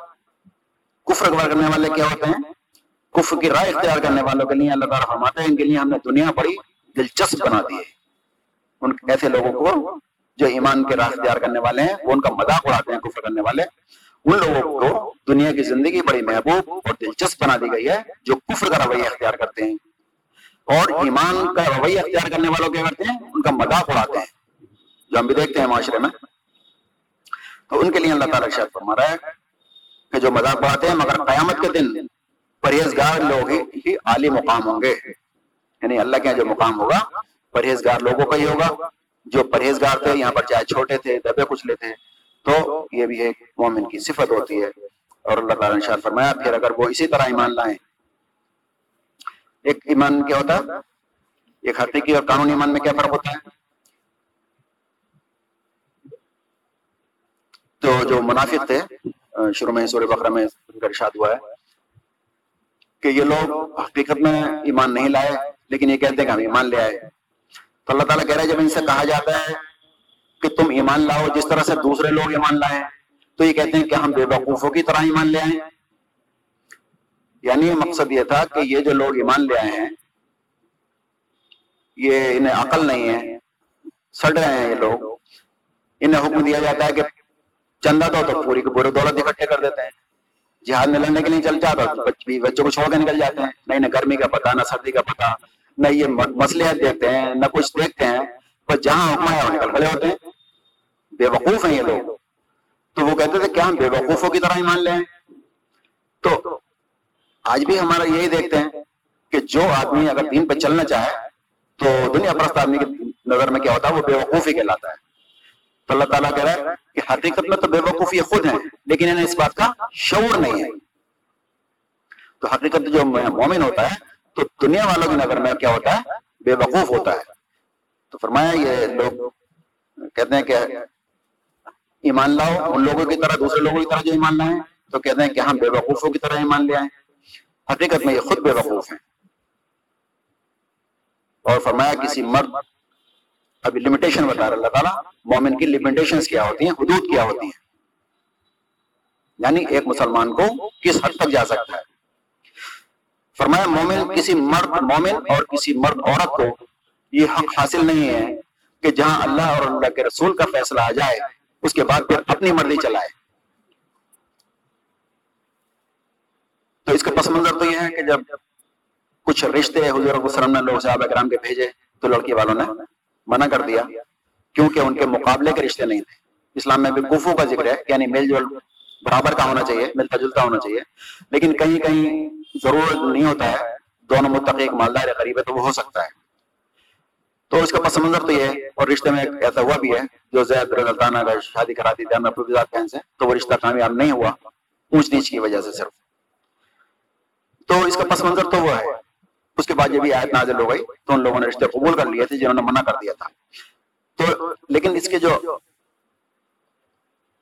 کفر کرنے والے کیا ہوتے ہیں؟ کفر کی رائے اختیار کرنے والوں کے لیے اللہ تعالیٰ فرماتے ہیں، ان کے لیے ہم نے دنیا بڑی دلچسپ بنا دی ہے۔ ان ایسے لوگوں کو جو ایمان کے راہ اختیار کرنے والے ہیں، وہ ان کا مذاق اڑاتے ہیں، کفر کرنے والے۔ ان لوگوں کو دنیا کی زندگی بڑی محبوب اور دلچسپ بنا دی گئی ہے، جو کفر کا رویہ اختیار کرتے ہیں۔ اور ایمان کا رویہ اختیار کرنے والوں کیا کرتے ہیں؟ ان کا مذاق اڑاتے ہیں۔ جو ہم بھی دیکھتے ہیں معاشرے میں تو ان کے لیے اللہ تعالیٰ شاید فرما رہا ہے کہ جو مذاق اڑاتے ہیں، مگر قیامت کے دن پرہیزگار لوگ ہی عالی مقام ہوں گے۔ یعنی اللہ کے جو مقام ہوگا، پرہیزگار لوگوں کا ہی ہوگا۔ جو پرہیزگار تھے، یہاں پر چاہے چھوٹے تھے، دبے کچھ لیتے تو یہ بھی ایک مومن کی صفت ہوتی ہے۔ اور اللہ تعالیٰ نے شاید فرمایا، پھر اگر وہ اسی طرح ایمان لائیں۔ ایک ایمان کیا ہوتا ہے؟ ایک حقیقی اور قانونی ایمان میں کیا فرق ہوتا ہے؟ تو جو منافق تھے شروع میں سورہ بقرہ میں ارشاد ہوا ہے کہ یہ لوگ حقیقت میں ایمان نہیں لائے، لیکن یہ کہتے ہیں کہ ہم ایمان لے آئے۔ تو اللہ تعالیٰ کہہ رہے ہیں جب ان سے کہا جاتا ہے کہ تم ایمان لاؤ، جس طرح سے دوسرے لوگ ایمان لائے، تو یہ کہتے ہیں کہ ہم بے وقوفوں کی طرح ایمان لے آئے۔ یعنی مقصد یہ تھا کہ یہ جو لوگ ایمان لے آئے ہیں، یہ انہیں عقل نہیں ہے، سڑ رہے ہیں یہ لوگ۔ انہیں حکم دیا جاتا ہے کہ چندہ دو تو پوری کو پورے دولت اکٹھے کر دیتے ہیں۔ جہاد میں لڑنے کے لیے چل جاتا بچوں کو چھوڑ کے نکل جاتے ہیں۔ نہیں، نہ گرمی کا پتا، نہ سردی کا پتا، نہ یہ مسئلے دیکھتے ہیں، نہ کچھ دیکھتے ہیں۔ بس جہاں حکم ہے نکل کھڑے ہوتے ہیں۔ بے وقوف ہیں یہ لوگ۔ تو وہ کہتے تھے کیا ہم بے وقوفوں کی طرح ہی مان لیں۔ تو آج بھی ہمارا یہی دیکھتے ہیں کہ جو آدمی اگر دین پہ چلنا چاہے، تو دنیا پرست آدمی کی نظر میں کیا ہوتا ہے، وہ بے وقوف ہی کہلاتا ہے۔ تو اللہ تعالیٰ کہہ رہا ہے کہ حقیقت میں تو بے وقوف یہ خود ہیں، لیکن انہیں اس بات کا شعور نہیں ہے۔ تو حقیقت جو مومن ہوتا ہے، تو دنیا والوں کی نظر میں کیا ہوتا ہے؟ بے وقوف ہوتا ہے۔ تو فرمایا یہ لوگ کہتے ہیں کہ ایمان لاؤ، ان لوگوں کی طرح، دوسرے لوگوں کی طرح جو ایمان لائیں، تو کہتے ہیں کہ ہم بے وقوفوں کی طرح ایمان لے آئیں۔ حقیقت میں یہ خود بے وقوف ہیں۔ اور فرمایا کسی مرد ابھی لمیٹیشن بتا رہا اللہ تعالیٰ، مومن کی لمیٹیشنز کیا ہوتی ہیں، حدود کیا ہوتی ہیں؟ یعنی ایک مسلمان کو کس حد تک جا سکتا ہے؟ فرمایا، مومن کسی مرد، مومن اور کسی مرد عورت کو یہ حق حاصل نہیں ہے کہ جہاں اللہ اور اللہ کے رسول کا فیصلہ آ جائے، اس کے بعد پھر اپنی مرضی چلائے۔ تو اس کا پس منظر تو یہ ہے کہ جب کچھ رشتے، حضور وسلم نے لوگ صحابہ کرام کے بھیجے تو لڑکی والوں نے منع کر دیا، کیونکہ ان کے مقابلے کے رشتے نہیں تھے۔ اسلام میں بھی کفو کا ذکر ہے یعنی میل جول برابر کا ہونا چاہیے ملتا جلتا ہونا چاہیے۔ لیکن کہیں کہیں ضرورت نہیں ہوتا ہے، دونوں متقی مالدار قریب ہے تو وہ ہو سکتا ہے۔ تو اس کا پس منظر تو یہ ہے، اور رشتے میں ایسا ہوا بھی ہے، جو زید رضالتانہ کا شادی کراتی تھی اپنے بہن سے، تو وہ رشتہ کامیاب نہیں ہوا، اونچ نیچ کی وجہ سے صرف۔ تو اس کا پس منظر تو وہ ہے۔ اس کے بعد جب یہ آیت نازل ہو گئی تو ان لوگوں نے رشتے قبول کر لیے تھے جنہوں نے منع کر دیا تھا۔ تو لیکن اس کے جو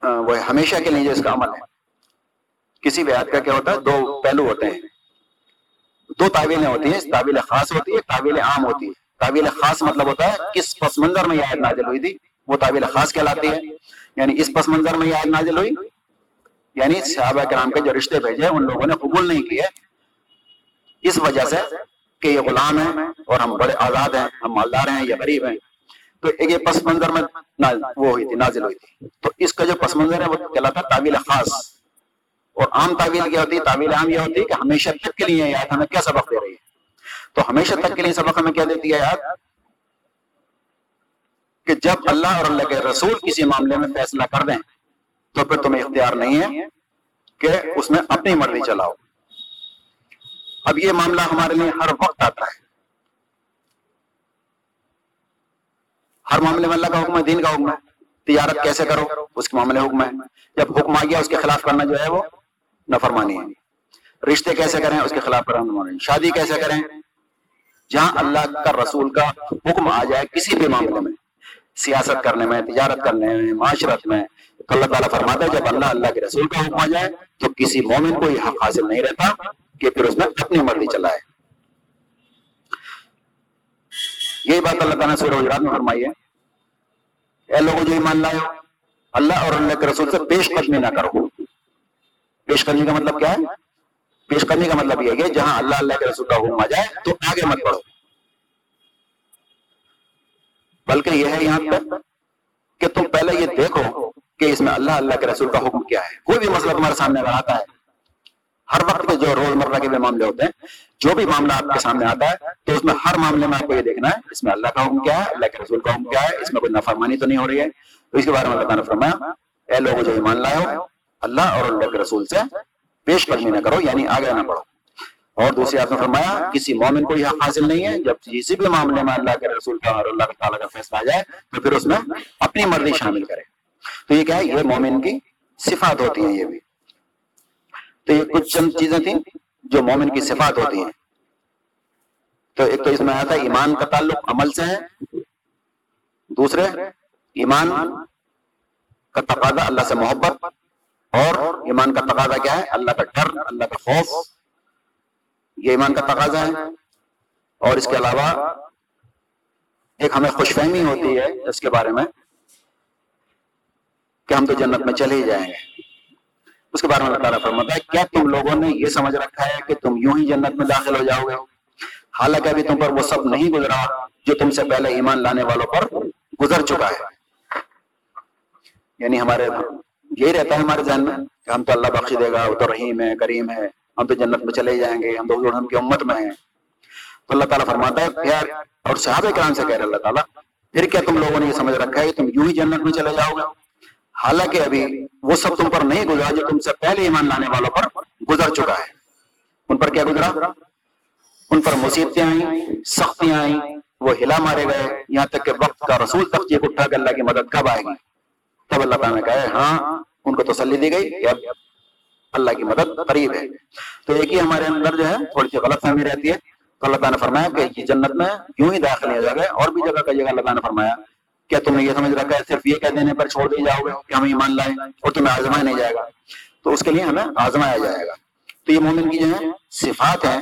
وہ ہمیشہ کے لیے جو اس کا عمل ہے، کسی بھی آیت کا کیا ہوتا ہے، دو پہلو ہوتے ہیں۔ دو تعویلیں ہوتی ہیں، تعویل خاص ہوتی ہے، تعویل عام ہوتی ہے۔ تعویل خاص مطلب ہوتا ہے، کس پس منظر میں یہ آیت نازل ہوئی تھی؟ وہ تعویل خاص کہلاتی ہے۔ یعنی اس پس منظر میں یہ آیت نازل ہوئی یعنی صحابہ کرام کے جو رشتے بھیجے، ان لوگوں نے قبول نہیں کیے۔ اس وجہ سے کہ یہ غلام ہیں اور ہم بڑے آزاد ہیں، ہم مالدار ہیں یا غریب ہیں۔ تو یہ پس منظر میں وہ ہوئی تھی، نازل ہوئی تھی۔ تو اس کا جو پس منظر ہے وہ کہلاتا تعویل خاص۔ اور عام تعویل کیا ہوتی ہے؟ تعویل عام یہ ہوتی ہے کہ ہمیشہ تک کے لیے یہ آیت ہمیں کیا سبق دے رہی ہے۔ تو ہمیشہ تک کے لیے سبق ہمیں کیا دیتی ہے یاد؟ کہ جب اللہ اور اللہ کے رسول کسی معاملے میں فیصلہ کر دیں تو پھر تمہیں اختیار نہیں ہے کہ اس میں اپنی مرضی چلاؤ۔ اب یہ معاملہ ہمارے لیے ہر وقت آتا ہے۔ ہر معاملے میں اللہ کا حکم ہے، دین کا حکم ہے۔ تجارت کیسے کرو؟ اس کے معاملے حکم ہے۔ جب حکم آ گیا، اس کے خلاف کرنا جو ہے وہ نفرمانی ہے۔ رشتے کیسے کریں؟ اس کے خلاف کرنا شادی کیسے کریں؟ جہاں اللہ کا رسول کا حکم آ جائے کسی بھی معاملے میں، سیاست کرنے میں، تجارت کرنے میں، معاشرت میں اللہ تعالیٰ فرماتا ہے، جب اللہ اللہ کے رسول کا حکم آ جائے، تو کسی مومن کو یہ حق حاصل نہیں رہتا۔ کہ پھر اس میں اپنی مرضی چلائے۔ یہی بات اللہ تعالیٰ نے حجرات میں فرمائی ہے۔ اے لوگوں جو ایمان لائے ہو، اللہ اور اللہ کے رسول سے پیش قدمی نہ کرو۔ پیش قدمی کا مطلب کیا ہے؟ پیش قدمی کا مطلب یہ ہے کہ جہاں اللہ اللہ کے رسول کا حکم آ جائے تو آگے مت پڑھو بلکہ یہ ہے یہاں تک کہ تم پہلے یہ دیکھو کہ اس میں اللہ اللہ کے رسول کا حکم کیا ہے۔ کوئی بھی مسئلہ تمہارے سامنے اگر آتا ہے ہر وقت کے جو روز مرہ کے بھی معاملے ہوتے ہیں، جو بھی معاملہ آپ کے سامنے آتا ہے، تو اس میں ہر معاملے میں آپ کو یہ دیکھنا ہے، اس میں اللہ کا حکم کیا ہے، اللہ کے رسول کا حکم کیا ہے، اس میں کوئی نافرمانی تو نہیں ہو رہی ہے۔ تو اس کے بارے میں اللہ تعالیٰ نے فرمایا، اے لوگوں جو ایمان لائے ہو، اللہ اور اللہ کے رسول سے پیش قدمی نہ کرو یعنی آگے نہ بڑھو۔ اور دوسری آپ نے فرمایا، کسی مومن کو یہ حاصل نہیں ہے، جب کسی بھی معاملے میں اللہ کے رسول کا اور اللہ تعالیٰ کا فیصلہ آ جائے، تو پھر اس میں اپنی مرضی شامل کرے۔ تو یہ کیا ہے؟ یہ مومن کی صفات ہوتی ہیں، یہ بھی۔ تو یہ کچھ چند چیزیں تھیں جو مومن کی صفات ہوتی ہیں۔ تو ایک تو اس میں آتا ہے ایمان کا تعلق عمل سے ہے۔ دوسرے، ایمان کا تقاضا اللہ سے محبت۔ اور ایمان کا تقاضا کیا ہے؟ اللہ کا ڈر، اللہ کا خوف۔ یہ ایمان کا تقاضا ہے۔ اور اس کے علاوہ ایک ہمیں خوش فہمی ہوتی ہے اس کے بارے میں کہ ہم تو جنت میں چلے ہی جائیں گے۔ اس کے بارے میں اللہ تعالیٰ فرماتا ہے، کیا تم لوگوں نے یہ سمجھ رکھا ہے کہ تم یوں ہی جنت میں داخل ہو جاؤ گے؟ حالانکہ ابھی تم پر وہ سب نہیں گزرا جو تم سے پہلے ایمان لانے والوں پر گزر چکا ہے۔ یعنی ہمارے یہی رہتا ہے ہمارے ذہن میں کہ ہم تو اللہ بخش دے گا وہ تو رحیم ہے، کریم ہے، ہم تو جنت میں چلے جائیں گے، ہم تو ہم کی امت میں ہیں۔ تو اللہ تعالیٰ فرماتا ہے پھر اور صحابہ کرام سے کہہ رہے اللہ تعالیٰ، پھر کیا تم لوگوں نے یہ سمجھ رکھا ہے کہ تم یوں ہی جنت میں چلے جاؤ گے؟ حالانکہ ابھی وہ سب تم پر نہیں گزرا جو تم سے پہلے ایمان لانے والوں پر گزر چکا ہے۔ ان پر کیا گزرا؟ ان پر مصیبتیں آئیں، سختیاں آئیں، وہ ہلا مارے گئے۔ یہاں تک کہ وقت کا رسول تک یہ اٹھا کہ اللہ کی مدد کب آئے گی؟ تب اللہ تعالیٰ نے کہا ہاں ان کو تسلی دی گئی۔ کہ اب اللہ کی مدد قریب ہے۔ تو ایک ہی ہمارے اندر جو ہے، تھوڑی سی غلط فہمی رہتی ہے۔ تو اللہ تعالیٰ نے فرمایا کہ یہ جنت میں یوں ہی داخل نہیں ہو جائے گا، اور بھی جگہ کا جگہ اللہ تعالیٰ نے فرمایا کیا تم نے یہ سمجھ رکھا ہے صرف یہ کہہ دینے پر چھوڑ دی جاؤ گے کہ ہم ایمان لائیں اور تمہیں آزمایا نہیں جائے گا؟ تو اس کے لیے ہمیں آزمایا جائے گا۔ تو یہ مومن کی جو ہے صفات ہیں،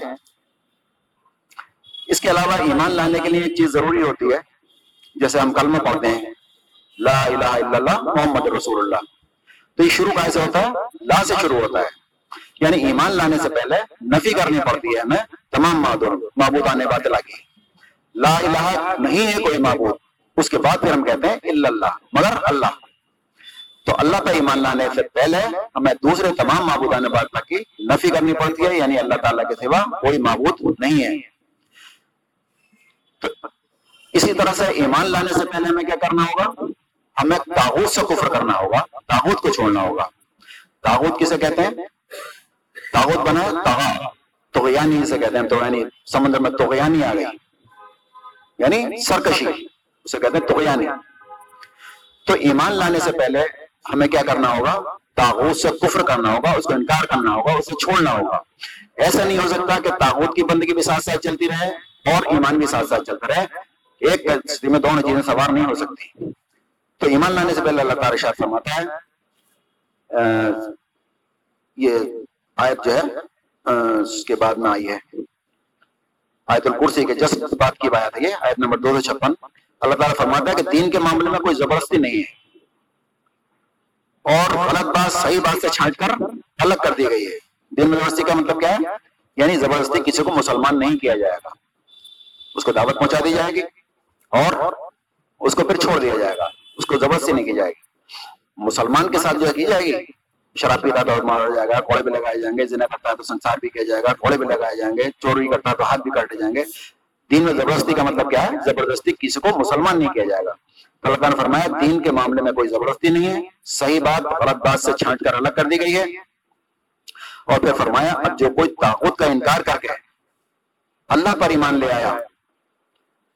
اس کے علاوہ ایمان لانے کے لیے ایک چیز ضروری ہوتی ہے، جیسے ہم کلمہ پڑھتے ہیں، لا الہ الا اللہ محمد رسول اللہ۔ تو یہ شروع کیسے ہوتا ہے؟ لا سے شروع ہوتا ہے۔ یعنی ایمان لانے سے پہلے نفی کرنی پڑتی ہے ہمیں تمام معبود آنے باطلا کی۔ لا الہ نہیں ہے کوئی معبود۔ اس کے بعد پھر ہم کہتے ہیں اللہ، مگر اللہ۔ تو اللہ کا ایمان لانے سے پہلے ہمیں دوسرے تمام معبودان باطلا کی نفی کرنی پڑتی ہے یعنی اللہ تعالیٰ کے سوا کوئی معبود نہیں ہے۔ اسی طرح سے ایمان لانے سے پہلے ہمیں کیا کرنا ہوگا؟ ہمیں تاغوت سے کفر کرنا ہوگا، تاغوت کو چھوڑنا ہوگا۔ تاغوت کسے کہتے ہیں؟ تاغوت بنا تاغا تغیانی اسے کہتے ہیں تغیانی سمندر میں تغیانی آ گئی یعنی سرکشی۔ اسے کہتے ہیں تغیانی تو ایمان لانے سے پہلے ہمیں کیا کرنا ہوگا؟ تاغوت سے کفر کرنا ہوگا، اس کو انکار کرنا ہوگا، اسے چھوڑنا ہوگا۔ ایسا نہیں ہو سکتا کہ تاغوت کی بندگی بھی ساتھ ساتھ چلتی رہے اور ایمان بھی ساتھ ساتھ چلتا رہے۔ ایک کشتی میں دونوں چیزیں سوار نہیں ہو سکتی۔ تو ایمان لانے سے پہلے اللہ تعالی شاہ فرماتا ہے یہ آیت جو ہے اس کے بعد میں آئی ہے۔ آیت الکرسی کے جس بات کی بات ہے یہ، آیت نمبر دو سو چھپن۔ اللہ تعالیٰ فرماتا ہے کہ دین کے معاملے میں کوئی زبردستی نہیں ہے۔ اور غلط بات، صحیح بات سے چھانٹ کر الگ کر دی گئی ہے۔ دین میں زبردستی کا مطلب کیا ہے؟ یعنی زبردستی کسی کو مسلمان نہیں کیا جائے گا۔ اس کو دعوت پہنچا دی جائے گی اور اس کو پھر چھوڑ دیا جائے گا۔ اس کو زبردستی نہیں کی جائے گی۔ مسلمان کے ساتھ جو ہے کی جائے گی؟ شراب پیتا تو مارا جائے گا، کوڑے بھی لگائے جائیں گے، زنا کرتا ہے تو سنسار بھی کیا جائے گا، کوڑے بھی لگائے جائیں گے، چوری کرتا ہے تو ہاتھ بھی کاٹے جائیں گے۔ دین میں زبردستی کا مطلب کیا ہے؟ زبردستی کسی کو مسلمان نہیں کیا جائے گا۔ اللہ نے فرمایا، دین کے معاملے میں کوئی زبردستی نہیں ہے۔ صحیح بات، غلط بات سے چھانٹ کر الگ کر دی گئی ہے۔ اور پھر فرمایا، اب جو کوئی طاقت کا انکار کر کے اللہ پر ایمان لے آیا،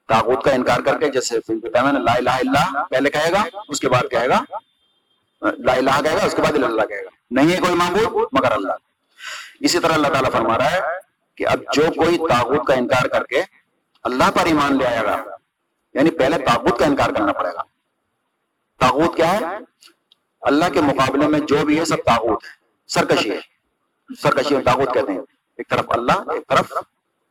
تاغوت کا انکار کر کے جیسے لا الہ الا پہلے کہے گا، اس کے بعد کہے گا، لا الہ کہے گا، اس کے بعد اللہ کہے گا۔ نہیں ہے کوئی معبود مگر اللہ۔ اسی طرح اللہ تعالیٰ فرما رہا ہے کہ اب جو کوئی تاغوت کا انکار کر کے اللہ پر ایمان لے آئے گا۔ یعنی پہلے تاغوت کا انکار کرنا پڑے گا۔ تاغوت کیا ہے؟ اللہ کے مقابلے میں جو بھی ہے سب تاغوت ہے۔ سرکشی ہے۔ سرکشی اور تاغوت کہتے ہیں۔ ایک طرف اللہ، ایک طرف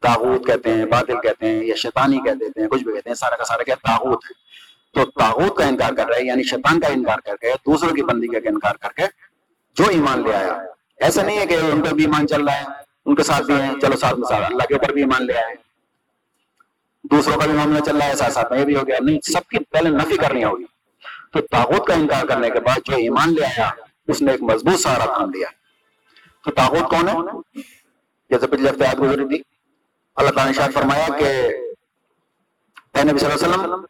تاغوت کہتے ہیں، باطل کہتے ہیں یا شیطانی کہہ دیتے ہیں، کچھ بھی کہتے ہیں، سارا کا سارا کیا تاغوت ہے۔ تو تاغوت کا انکار کر رہے ہیں یعنی شیطان کا انکار کر کے، دوسروں کی بندی کا انکار کر کے جو ایمان لے آیا۔ ایسا نہیں ہے کہ ان کا بھی ایمان چل رہا ہے، ان کے ساتھ بھی ہیں، چلو ساتھ میں ساتھ، اللہ کے اوپر بھی ایمان لے آئے۔ دوسروں کا بھی معاملہ چل رہا ہے، ساتھ ساتھ میں یہ بھی ہو گیا۔ نہیں، سب کی پہلے نفی کرنی ہوگی۔ تو تاغوت کا انکار کرنے کے بعد جو ایمان لے آیا، اس نے ایک مضبوط سہارا کام دیا۔ تو تاغوت کون ہے؟ جیسے پچھلے ہفتے یاد گزری تھی، اللہ تعالیٰ نے شاید فرمایا کہ اے نبی صلی اللہ علیہ وسلم،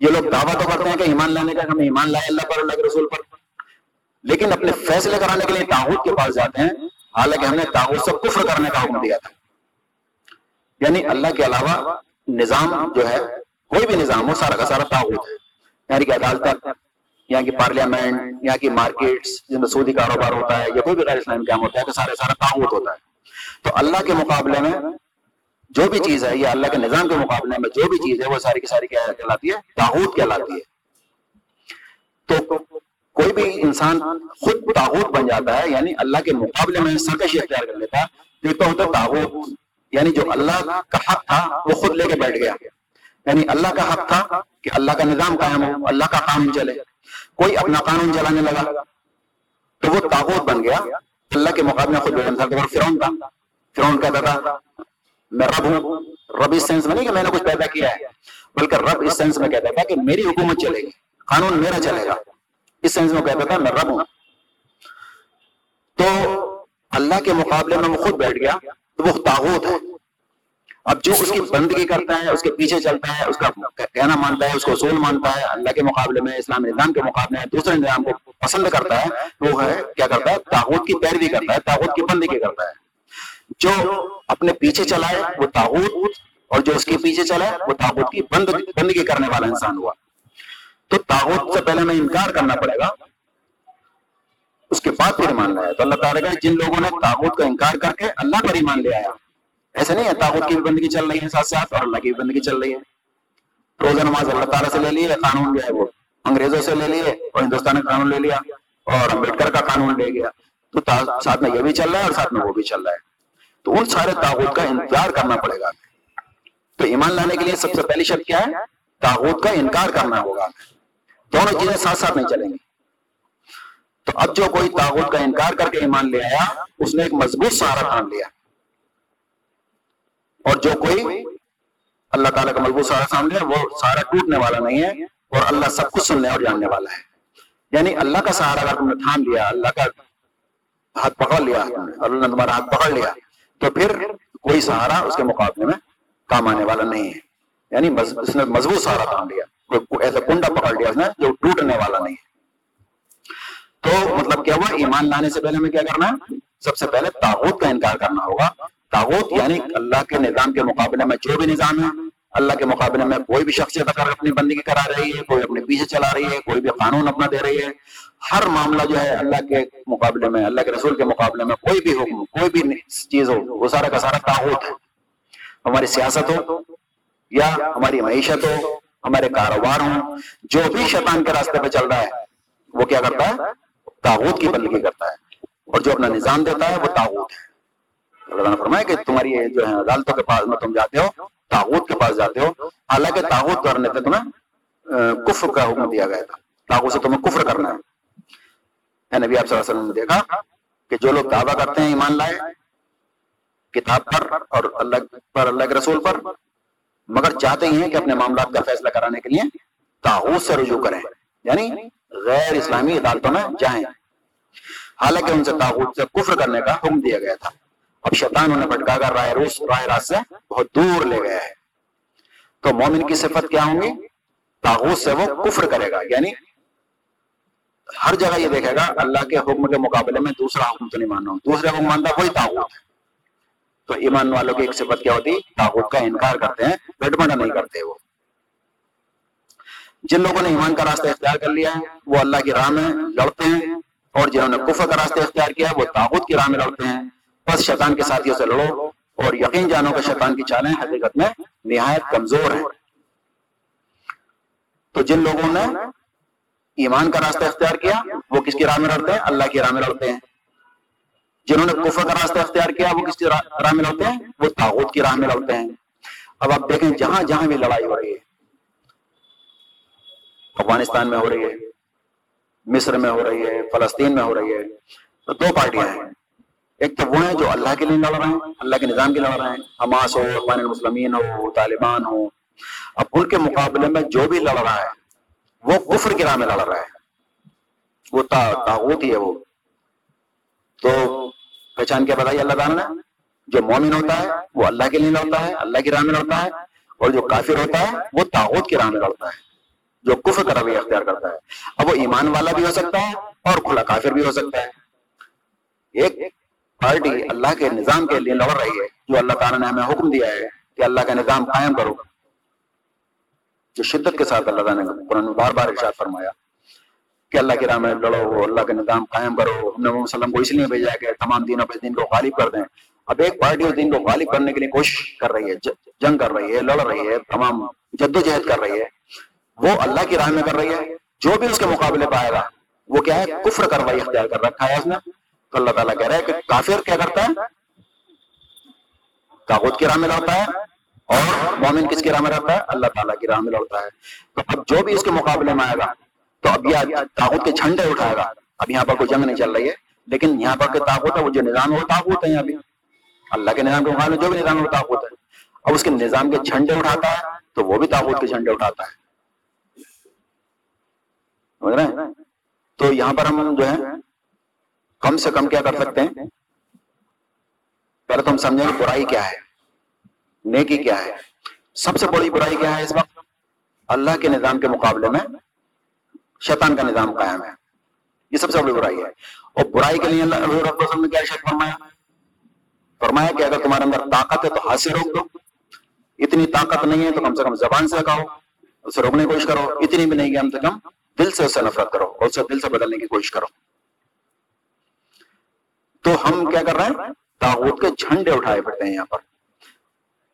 یہ لوگ دعویٰ تو کرتے ہیں کہ ایمان لانے کا ہم ایمان لائے اللہ پر، اللہ کے رسول پر۔ لیکن اپنے فیصلے کرانے کے لیے تاغوت کے پاس جاتے ہیں۔ حالانکہ ہم نے تاغوت سے کفر کرنے کا حکم دیا تھا۔ یعنی اللہ کے علاوہ نظام جو ہے، کوئی بھی نظام ہو، سارا کا سارا تاغوت ہے یعنی کہ عدالت یہاں کی پارلیمنٹ، یہاں کی مارکیٹس، جن میں سعودی کاروبار ہوتا ہے یا کوئی بھی غیر اسلامی کام ہوتا ہے، تو سارے سارا تاغوت ہوتا ہے۔ تو اللہ کے مقابلے میں جو بھی چیز ہے، یا اللہ کے نظام کے مقابلے میں جو بھی چیز ہے، وہ ساری کی ساری کیا کہلاتی ہے؟ تاغوت کہلاتی ہے۔ تو کوئی بھی انسان خود تاغوت بن جاتا ہے یعنی اللہ کے مقابلے میں سرکشی اختیار کر لیتا ہے۔ تو ہوتا تاغوت۔ یعنی جو اللہ کا حق تھا وہ خود لے کے بیٹھ گیا۔ یعنی اللہ کا حق تھا کہ اللہ کا نظام قائم ہو، اللہ کا قانون چلے۔ کوئی اپنا قانون چلانے لگا تو وہ تاغوت بن گیا۔ اللہ کے مقابلے خود بیٹھا۔ فرون تھا۔ فرون کہتا تھا، میں رب ہوں، رب اس سینس میں نہیں کہ میں نے کچھ پیدا کیا ہے، بلکہ رب اس سینس میں کہتا تھا کہ میری حکومت چلے گی، قانون میرا چلے گا۔ اس سینس میں کہتا تھا، میں رب ہوں۔ تو اللہ کے مقابلے میں وہ خود بیٹھ گیا۔ تو وہ تاغوت ہے۔ اب جو اس کی بندگی کرتا ہے، اس کے پیچھے چلتا ہے، اس کا کہنا مانتا ہے، اس کو اصول مانتا ہے، اللہ کے مقابلے میں، اسلام نظام کے مقابلے میں، دوسرے نظام کو پسند کرتا ہے، وہ ہے، کیا کرتا ہے؟ تاغوت کی پیروی کرتا ہے تاغوت کی بندگی کرتا ہے۔ جو اپنے پیچھے چلائے، وہ تاغوت اور جو اس کے پیچھے چلائے، وہ تاغوت کی بندگی کرنے والا انسان ہوا۔ تو تاغت سے پہلے میں انکار کرنا پڑے گا۔ اس کے بعد پھر ایمان لایا۔ تو اللہ تعالیٰ کا جن لوگوں نے تاغت کا انکار کر کے اللہ پر ایمان لے آیا ایسے نہیں ہے تاغت کی بھی بندگی چل رہی ہے ساتھ ساتھ اور اللہ کی بھی بندگی چل رہی ہے۔ روزہ نماز اللہ تعالیٰ سے لے لیے قانون جو ہے وہ انگریزوں سے لے لیے اور ہندوستان کا قانون لے لیا اور امبیڈکر کا قانون لے گیا۔ تو ساتھ میں یہ بھی چل رہا ہے اور ساتھ میں وہ بھی چل رہا ہے۔ تو ان سارے تاغت کا انتظار کرنا پڑے گا۔ تو ایمان لانے کے لیے سب سے پہلی شرط کیا ہے؟ تاغت کا انکار کرنا ہوگا۔ دونوں چیزیں ساتھ ساتھ نہیں چلیں گی۔ تو اب جو کوئی تاغت کا انکار کر کے ایمان لے آیا، اس نے ایک مضبوط سہارا تھام لیا۔ اور جو کوئی اللہ تعالیٰ کا مضبوط سہارا تھام لیا وہ سہارا ٹوٹنے والا نہیں ہے، اور اللہ سب کچھ سننے اور جاننے والا ہے۔ یعنی اللہ کا سہارا اگر تم نے تھام لیا، اللہ کا ہاتھ پکڑ لیا اللہ نے تمہارا ہاتھ پکڑ لیا، تو پھر کوئی سہارا اس کے مقابلے میں کام آنے والا نہیں ہے۔ یعنی اس نے مضبوط سہارا تھام لیا۔ ایسا کنڈا پکڑ لیا اس نے جو ٹوٹنے والا نہیں ہے۔ تو مطلب کیا ہوا؟ ایمان لانے سے پہلے ہمیں کیا کرنا ہے؟ سب سے پہلے تاغوت کا انکار کرنا ہوگا۔ تاغوت یعنی اللہ کے نظام کے مقابلے میں جو بھی نظام ہے، اللہ کے مقابلے میں کوئی بھی شخصیت اگر اپنی بندگی کرا رہی ہے، کوئی اپنے پیچھے چلا رہی ہے، کوئی بھی قانون اپنا دے رہی ہے، ہر معاملہ جو ہے اللہ کے مقابلے میں، اللہ کے رسول کے مقابلے میں کوئی بھی حکم، کوئی بھی چیز ہو، وہ سارا کا سارا تاغوت ہے۔ ہماری سیاست ہو یا ہماری معیشت ہو، ہمارے کاروبار ہوں، جو بھی شیطان کے راستے پہ چل رہا ہے، وہ کیا کرتا ہے؟ تاغوت کی بندگی کرتا ہے۔ اور جو اپنا نظام دیتا ہے وہ تاغوت ہے۔ اللہ نے فرمایا کہ تمہاری جو ہے عدالتوں کے پاس میں تم جاتے ہو، تاغوت کے پاس جاتے ہو۔ حالانکہ تاغوت کرنے پہ تمہیں کفر کا حکم دیا گیا تھا۔ تاغوت سے تمہیں کفر کرنا ہے۔ نبی، آپ صلی اللہ علیہ وسلم نے دیکھا کہ جو لوگ دعویٰ کرتے ہیں، ایمان لائے، کتاب پر اور اللہ پر، اللہ کے رسول پر، مگر چاہتے ہی ہیں کہ اپنے معاملات کا فیصلہ کرانے کے لیے تاغوت سے رجوع کریں۔ یعنی غیر اسلامی عدالتوں میں جائیں۔ حالانکہ ان سے تاغوت سے کفر کرنے کا حکم دیا گیا تھا۔ اب شیطان انہیں بھٹکا کر رائے روس، رائے راست سے بہت دور لے گیا ہے۔ تو مومن کی صفت کیا ہوں گی؟ تاغوت سے وہ کفر کرے گا۔ یعنی ہر جگہ یہ دیکھے گا، اللہ کے حکم کے مقابلے میں دوسرا حکم تو نہیں ماننا دوسرے حکم مانتا وہی تاغوت ہے۔ تو ایمان والوں کی ایک صفت کیا ہوتی؟ تاغت کا انکار کرتے ہیں گٹمنڈا نہیں کرتے وہ۔ جن لوگوں نے ایمان کا راستہ اختیار کر لیا ہے، وہ اللہ کی راہ میں لڑتے ہیں اور جنہوں نے کفر کا راستہ اختیار کیا وہ تاغت کی راہ میں لڑتے ہیں۔ بس شیطان کے ساتھیوں سے لڑو اور یقین جانو کہ شیطان کی چالیں حقیقت میں نہایت کمزور ہیں۔ تو جن لوگوں نے ایمان کا راستہ اختیار کیا، وہ کس کی راہ میں لڑتے ہیں؟ اللہ کی راہ میں لڑتے ہیں۔ جنہوں نے کفر کا راستہ اختیار کیا، وہ کس کی راہ میں لڑتے ہیں؟ وہ تاغوت کی راہ میں لڑتے ہیں۔ اب آپ دیکھیں جہاں جہاں بھی لڑائی ہو رہی ہے افغانستان میں ہو رہی ہے، مصر میں ہو رہی ہے، فلسطین میں ہو رہی ہے۔ تو دو پارٹیاں ہیں۔ ایک تو وہ ہیں جو اللہ کے لیے لڑ رہے ہیں، اللہ کے نظام کے لڑ رہے ہیں۔ حماس ہو اخوان المسلمین ہو، طالبان ہو۔ اب ان کے مقابلے میں جو بھی لڑ رہا ہے، وہ کفر کی راہ میں لڑ رہا ہے۔ وہ تاغوت ہی ہے وہ۔ تو پہچان کیا بتائیے اللہ تعالیٰ نے؟ جو مومن ہوتا ہے، وہ اللہ کے لیے لڑتا ہے، اللہ کی راہ میں لڑتا ہے، اور جو کافر ہوتا ہے، وہ تاغوت کی راہ میں لڑتا ہے۔ جو کفر کا رویہ اختیار کرتا ہے۔ اب وہ ایمان والا بھی ہو سکتا ہے اور کھلا کافر بھی ہو سکتا ہے۔ ایک پارٹی اللہ کے نظام کے لیے لڑ رہی ہے، جو اللہ تعالیٰ نے ہمیں حکم دیا ہے کہ اللہ کا نظام قائم کرو۔ جو شدت کے ساتھ اللہ تعالیٰ نے قرآن بار بار ارشاد فرمایا کہ اللہ کی راہ میں لڑو، اللہ کا نظام قائم کرو۔ ہم نے وسلم کو اس لیے بھیجا کہ تمام دینوں پہ دین کو غالب کر دیں۔ اب ایک پارٹی اس دین کو غالب کرنے کے لیے کوشش کر رہی ہے، جنگ کر رہی ہے، لڑ رہی ہے، تمام جد و جہد کر رہی ہے۔ وہ اللہ کی راہ میں کر رہی ہے، جو بھی اس کے مقابلے پائے گا، وہ کیا ہے؟ کفر کروائی اختیار کر رکھا ہے اس نے۔ تو اللہ تعالیٰ کہہ رہا ہے کہ کافر کیا کرتا ہے؟ تاغت کی راہ میں لڑتا ہے اور مومن کس کی راہ میں رہتا ہے؟ اللہ تعالیٰ کی راہ میں لڑتا ہے۔ تو اب جو بھی اس کے مقابلے میں آئے گا، تو اب یہ تاغت کے جھنڈے اٹھائے گا۔ اب یہاں پر کوئی جنگ نہیں چل رہی ہے، لیکن یہاں پر تاغت ہے، وہ جو نظام ہے وہ تاغت ہے یہاں بھی۔ اللہ کے نظام کے مقابلے جو بھی نظام ہے وہ تاغت ہے۔ اب اس کے نظام کے جھنڈے اٹھاتا ہے، تو وہ بھی تاغت کے جھنڈے اٹھاتا ہے۔ سمجھ رہے ہیں؟ تو یہاں پر ہم جو ہے کم سے کم کیا کر سکتے ہیں؟ پہلے تو ہم سمجھیں برائی کیا ہے، نیکی کیا ہے۔ سب سے بڑی برائی کیا ہے اس وقت؟ اللہ کے نظام کے مقابلے میں شیطان کا نظام قائم ہے۔ یہ سب سے بڑی برائی ہے۔ اور برائی کے لیے اللہ رب نے کیا شک فرمایا؟ فرمایا کہ اگر تمہارے اندر طاقت ہے تو ہاتھ سے روک دو۔ اتنی طاقت نہیں ہے تو کم سے کم زبان سے کہو اسے روکنے کی کوشش کرو۔ اتنی بھی نہیں کہ کم سے کم دل سے اسے نفرت کرو اور اسے دل سے بدلنے کی کوشش کرو۔ تو ہم کیا کر رہے ہیں؟ تاغوت کے جھنڈے اٹھائے پڑتے ہیں یہاں پر۔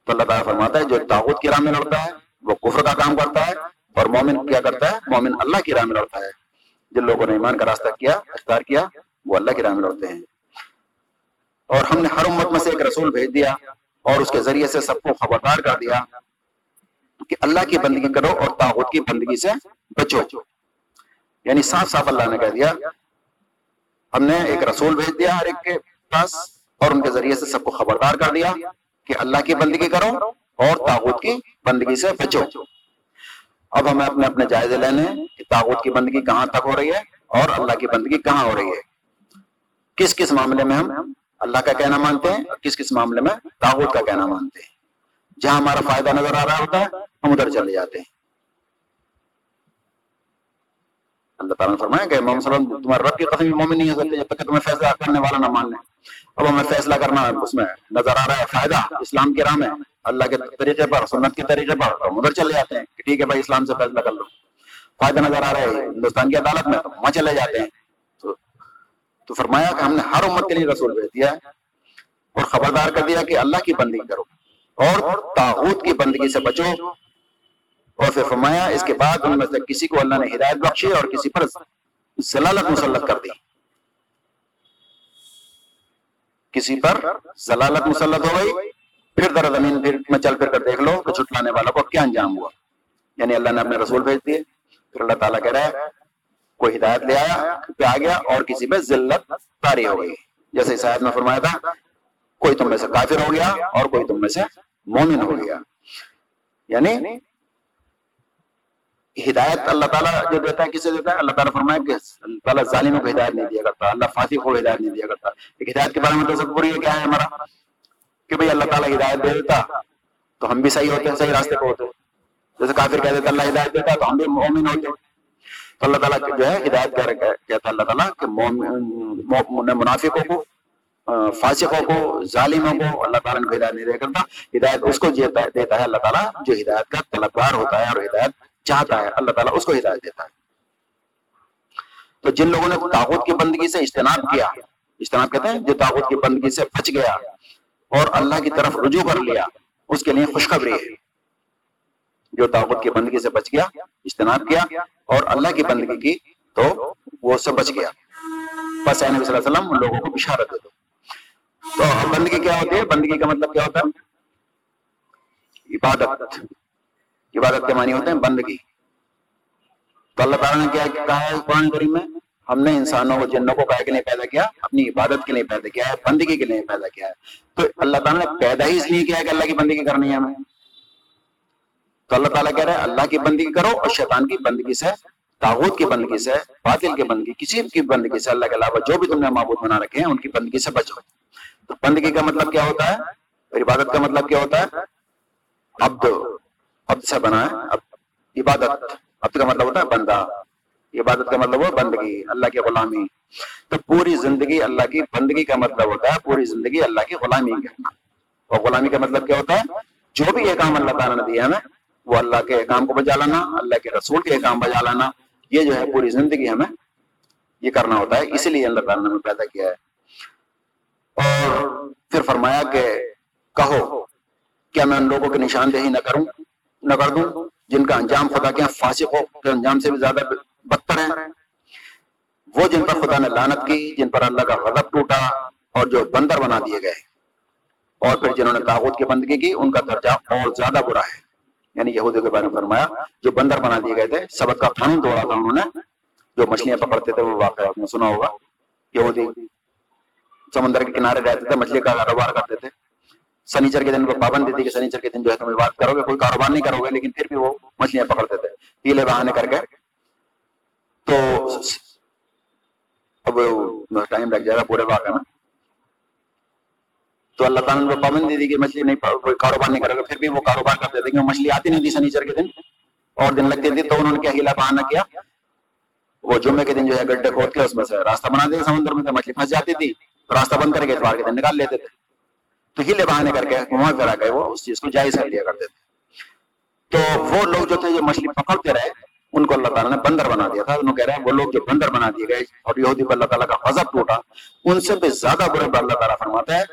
تو اللہ تعالیٰ فرماتا ہے، جو تاغوت کی راہ میں لڑتا ہے، وہ کفر کا کام کرتا ہے اور مومن کیا کرتا ہے؟ مومن اللہ کی راہ میں لڑتا ہے۔ جن لوگوں نے ایمان کا راستہ کیا، اختیار کیا، وہ اللہ کی راہ میں لڑتے ہیں۔ اور ہم نے ہر امت میں سے ایک رسول بھیج دیا اور اس کے ذریعے سے سب کو خبردار کر دیا کہ اللہ کی بندگی کرو اور تاغوت کی بندگی سے بچو۔ یعنی صاف صاف اللہ نے کہہ دیا۔ ہم نے ایک رسول بھیج دیا ہر ایک کے پاس اور ان کے ذریعے سے سب کو خبردار کر دیا کہ اللہ کی بندگی کرو اور تاغوت کی بندگی سے بچو۔ اب ہمیں اپنے اپنے جائزے لینے کہ تاغوت کی بندگی کہاں تک ہو رہی ہے اور اللہ کی بندگی کہاں ہو رہی ہے۔ کس کس معاملے میں ہم اللہ کا کہنا مانتے ہیں اور کس کس معاملے میں تاغوت کا کہنا مانتے ہیں۔ جہاں ہمارا فائدہ نظر آ رہا ہوتا ہے ہم ادھر چلے جاتے ہیں۔ اللہ تعالیٰ نے فرمایا کہ محمد صلی اللہ علیہ وسلم تمہارے رب کی قسم مومن نہیں ہو سکتے جب تک کہ تمہیں فیصلہ کرنے والا نہ مان لیں اب ہمیں فیصلہ کرنا اس میں نظر آ رہا ہے فائدہ اسلام کے راہ میں اللہ کے طریقے پر سنت کے طریقے پر ہم ادھر چلے جاتے ہیں کہ ٹھیک ہے بھائی اسلام سے فیصلہ کر لو فائدہ نظر آ رہا ہے ہندوستان کی عدالت میں تو وہاں چلے جاتے ہیں تو, تو فرمایا کہ ہم نے ہر امت کے لیے رسول بھیج دیا ہے اور خبردار کر دیا کہ اللہ کی بندگی کرو اور تاغوت کی بندگی سے بچو اور پھر فرمایا، اس کے بعد ان میں سے کسی کو اللہ نے ہدایت بخشی اور کسی پر ضلالت مسلط کر دی۔ کسی پر ضلالت مسلط ہو گئی، پھر در زمین پھر میں چل پھر کر دیکھ لو تو چھٹلانے والا کو کیا انجام ہوا۔ یعنی اللہ نے اپنے رسول بھیج دیے۔ پھر اللہ تعالیٰ کہہ رہا ہے، کوئی ہدایت لے آیا پہ آ گیا اور کسی پہ ذلت تاری ہو گئی۔ جیسے صاحب نے فرمایا تھا، کوئی تم میں سے کافر ہو گیا اور کوئی تم میں سے مومن ہو گیا۔ یعنی ہدایت اللہ تعالیٰ جو دیتا ہے، کسے دیتا ہے؟ اللہ تعالیٰ فرمایا کہ اللہ تعالیٰ ظالموں کو ہدایت نہیں دیا کرتا، اللہ فاتح کو ہدایت نہیں دیا کرتا۔ ایک ہدایت کے بارے میں تصور یہ کیا ہے ہمارا؟ کہ بھئی اللہ تعالیٰ ہدایت دے دیتا، تو ہم بھی صحیح ہوتے ہیں، صحیح راستے پہ ہوتے جیسے کافر کہہ دیتا اللہ ہدایت دیتا، تو ہم بھی مومن ہوتے تو اللہ تعالیٰ جو ہے، ہدایت کہتا اللہ تعالیٰ؟ کہ منافقوں کو فاسقوں کو، ظالموں کو اللہ تعالیٰ کو ہدایت نہیں دیا کرتا۔ ہدایت اس کو دیتا ہے اللہ تعالیٰ جو ہدایت کا طلبگار ہوتا ہے اور ہدایت چاہتا ہے، اللہ تعالیٰ اس کو ہدایت دیتا ہے۔ تو جن لوگوں نے تاغت کی بندگی سے اجتناب کیا، اجتناب کہتے ہیں، جو تاغت کی بندگی سے بچ گیا اور اللہ کی طرف رجوع کر لیا، اس کے لیے خوشخبری۔ ہے جو تاغت کی بندگی سے بچ گیا، اجتناب کیا اور اللہ کی بندگی کی تو وہ اس سے بچ گیا۔ بس اے نبی صلی اللہ علیہ وسلم ان لوگوں کو بشارت دے دو۔ تو بندگی کیا ہوتی ہے؟ بندگی کا مطلب کیا ہوتا ہے؟ عبادت۔ عبادت کے معنی ہوتے ہیں بندگی۔ تو اللہ تعالیٰ نے کیا کہا ہے قرآن کریم میں؟ ہم نے انسانوں کو جنوں کو کے لیے پیدا کیا، اپنی عبادت کے لیے پیدا کیا ہے، بندگی کے لیے پیدا کیا ہے۔ تو اللہ تعالیٰ نے پیدا ہی اس لیے کیا ہے کہ اللہ کی بندگی کرنی ہے ہمیں۔ تو اللہ تعالیٰ کہہ رہے ہیں، اللہ کی بندگی کرو اور شیطان کی بندگی سے، تاغوت کی بندگی سے، باطل کی بندگی، کسی کی بندگی سے، اللہ کے علاوہ جو بھی تم نے معبود بنا رکھے ہیں، ان کی بندگی سے بچو تو بندگی کا مطلب کیا ہوتا ہے؟ اور عبادت کا مطلب کیا ہوتا ہے؟ عبد۔ عبد سے بنا ہے۔ عبادت عبد کا مطلب ہوتا ہے بندہ۔ عبادت کا مطلب ہو بندگی، اللہ کی غلامی۔ تو پوری زندگی اللہ کی بندگی کا مطلب ہوتا ہے، پوری زندگی اللہ کی غلامی کرنا اور غلامی کا مطلب کیا ہوتا ہے؟ جو بھی احکام اللہ تعالیٰ نے دیا ہمیں، وہ اللہ کے احکام کو بجا لانا، اللہ کے رسول کے احکام بجا لانا۔ یہ جو ہے پوری زندگی ہمیں یہ کرنا ہوتا ہے، اسی لیے اللہ تعالیٰ نے ہمیں پیدا کیا ہے۔ اور پھر فرمایا کہ کہو، کیا میں ان لوگوں کی نشاندہی نہ کروں؟ نہ کر دوں، جن کا انجام خدا کے ہاں فاسق ہو کہ انجام سے بھی زیادہ بدتر ہے وہ جن پر خدا نے لانت کی، جن پر اللہ کا غضب ٹوٹا اور جو بندر بنا دیے گئے۔ اور پھر جنہوں نے تاغت کی بندگی کی، ان کا درجہ اور زیادہ برا ہے۔ یعنی یہودی کے بارے میں فرمایا، جو بندر بنا دیے گئے تھے، سبق کا قانون توڑا تھا انہوں نے۔ جو مچھلیاں پکڑتے تھے، وہ واقعہ آپ نے سنا ہوگا۔ یہودی سمندر کے کنارے رہتے تھے، مچھلی کا کاروبار کرتے تھے۔ سنیچر کے دن کو پابندی تھی کہ سنیچر کے دن جو ہے تم بات کرو گے، کوئی کاروبار نہیں کرو گے، لیکن پھر بھی وہ مچھلیاں پکڑتے تھے پیلے بہانے کر کے۔ تو اب ٹائم لگ جائے گا، پورے واقعے میں۔ تو اللہ تعالیٰ نے پابندی دی کہ مچھلی نہیں، کوئی کاروبار نہیں کرے گا پھر بھی وہ کاروبار کرتے تھے کہ مچھلی آتی نہیں تھی سنیچر کے دن۔ اور دن لگتی تھی تو انہوں نے کیا ہیلا بہانا کیا؟ وہ جمعے کے دن جو ہے گڈھے کھود کے اس میں سے راستہ بنا دیا، سمندر میں مچھلی پھنس جاتی تھی۔ راستہ بند کر کے اتوار کے دن نکال لیتے تھے۔ تو ہیلے بہانے کر کے گھما پھرا کے وہ اس چیز کو جائز کر لیا کرتے تھے۔ تو وہ لوگ جو تھے، جو مچھلی پکڑتے رہے، ان کو اللہ تعالیٰ نے بندر بنا دیا تھا۔ انہوں کہہ رہے ہیں وہ لوگ جو بندر بنا دیے گئے، اور یہودی پر اللہ تعالیٰ کا غضب ٹوٹا، ان سے بھی زیادہ برے پر اللہ تعالیٰ فرماتا ہے،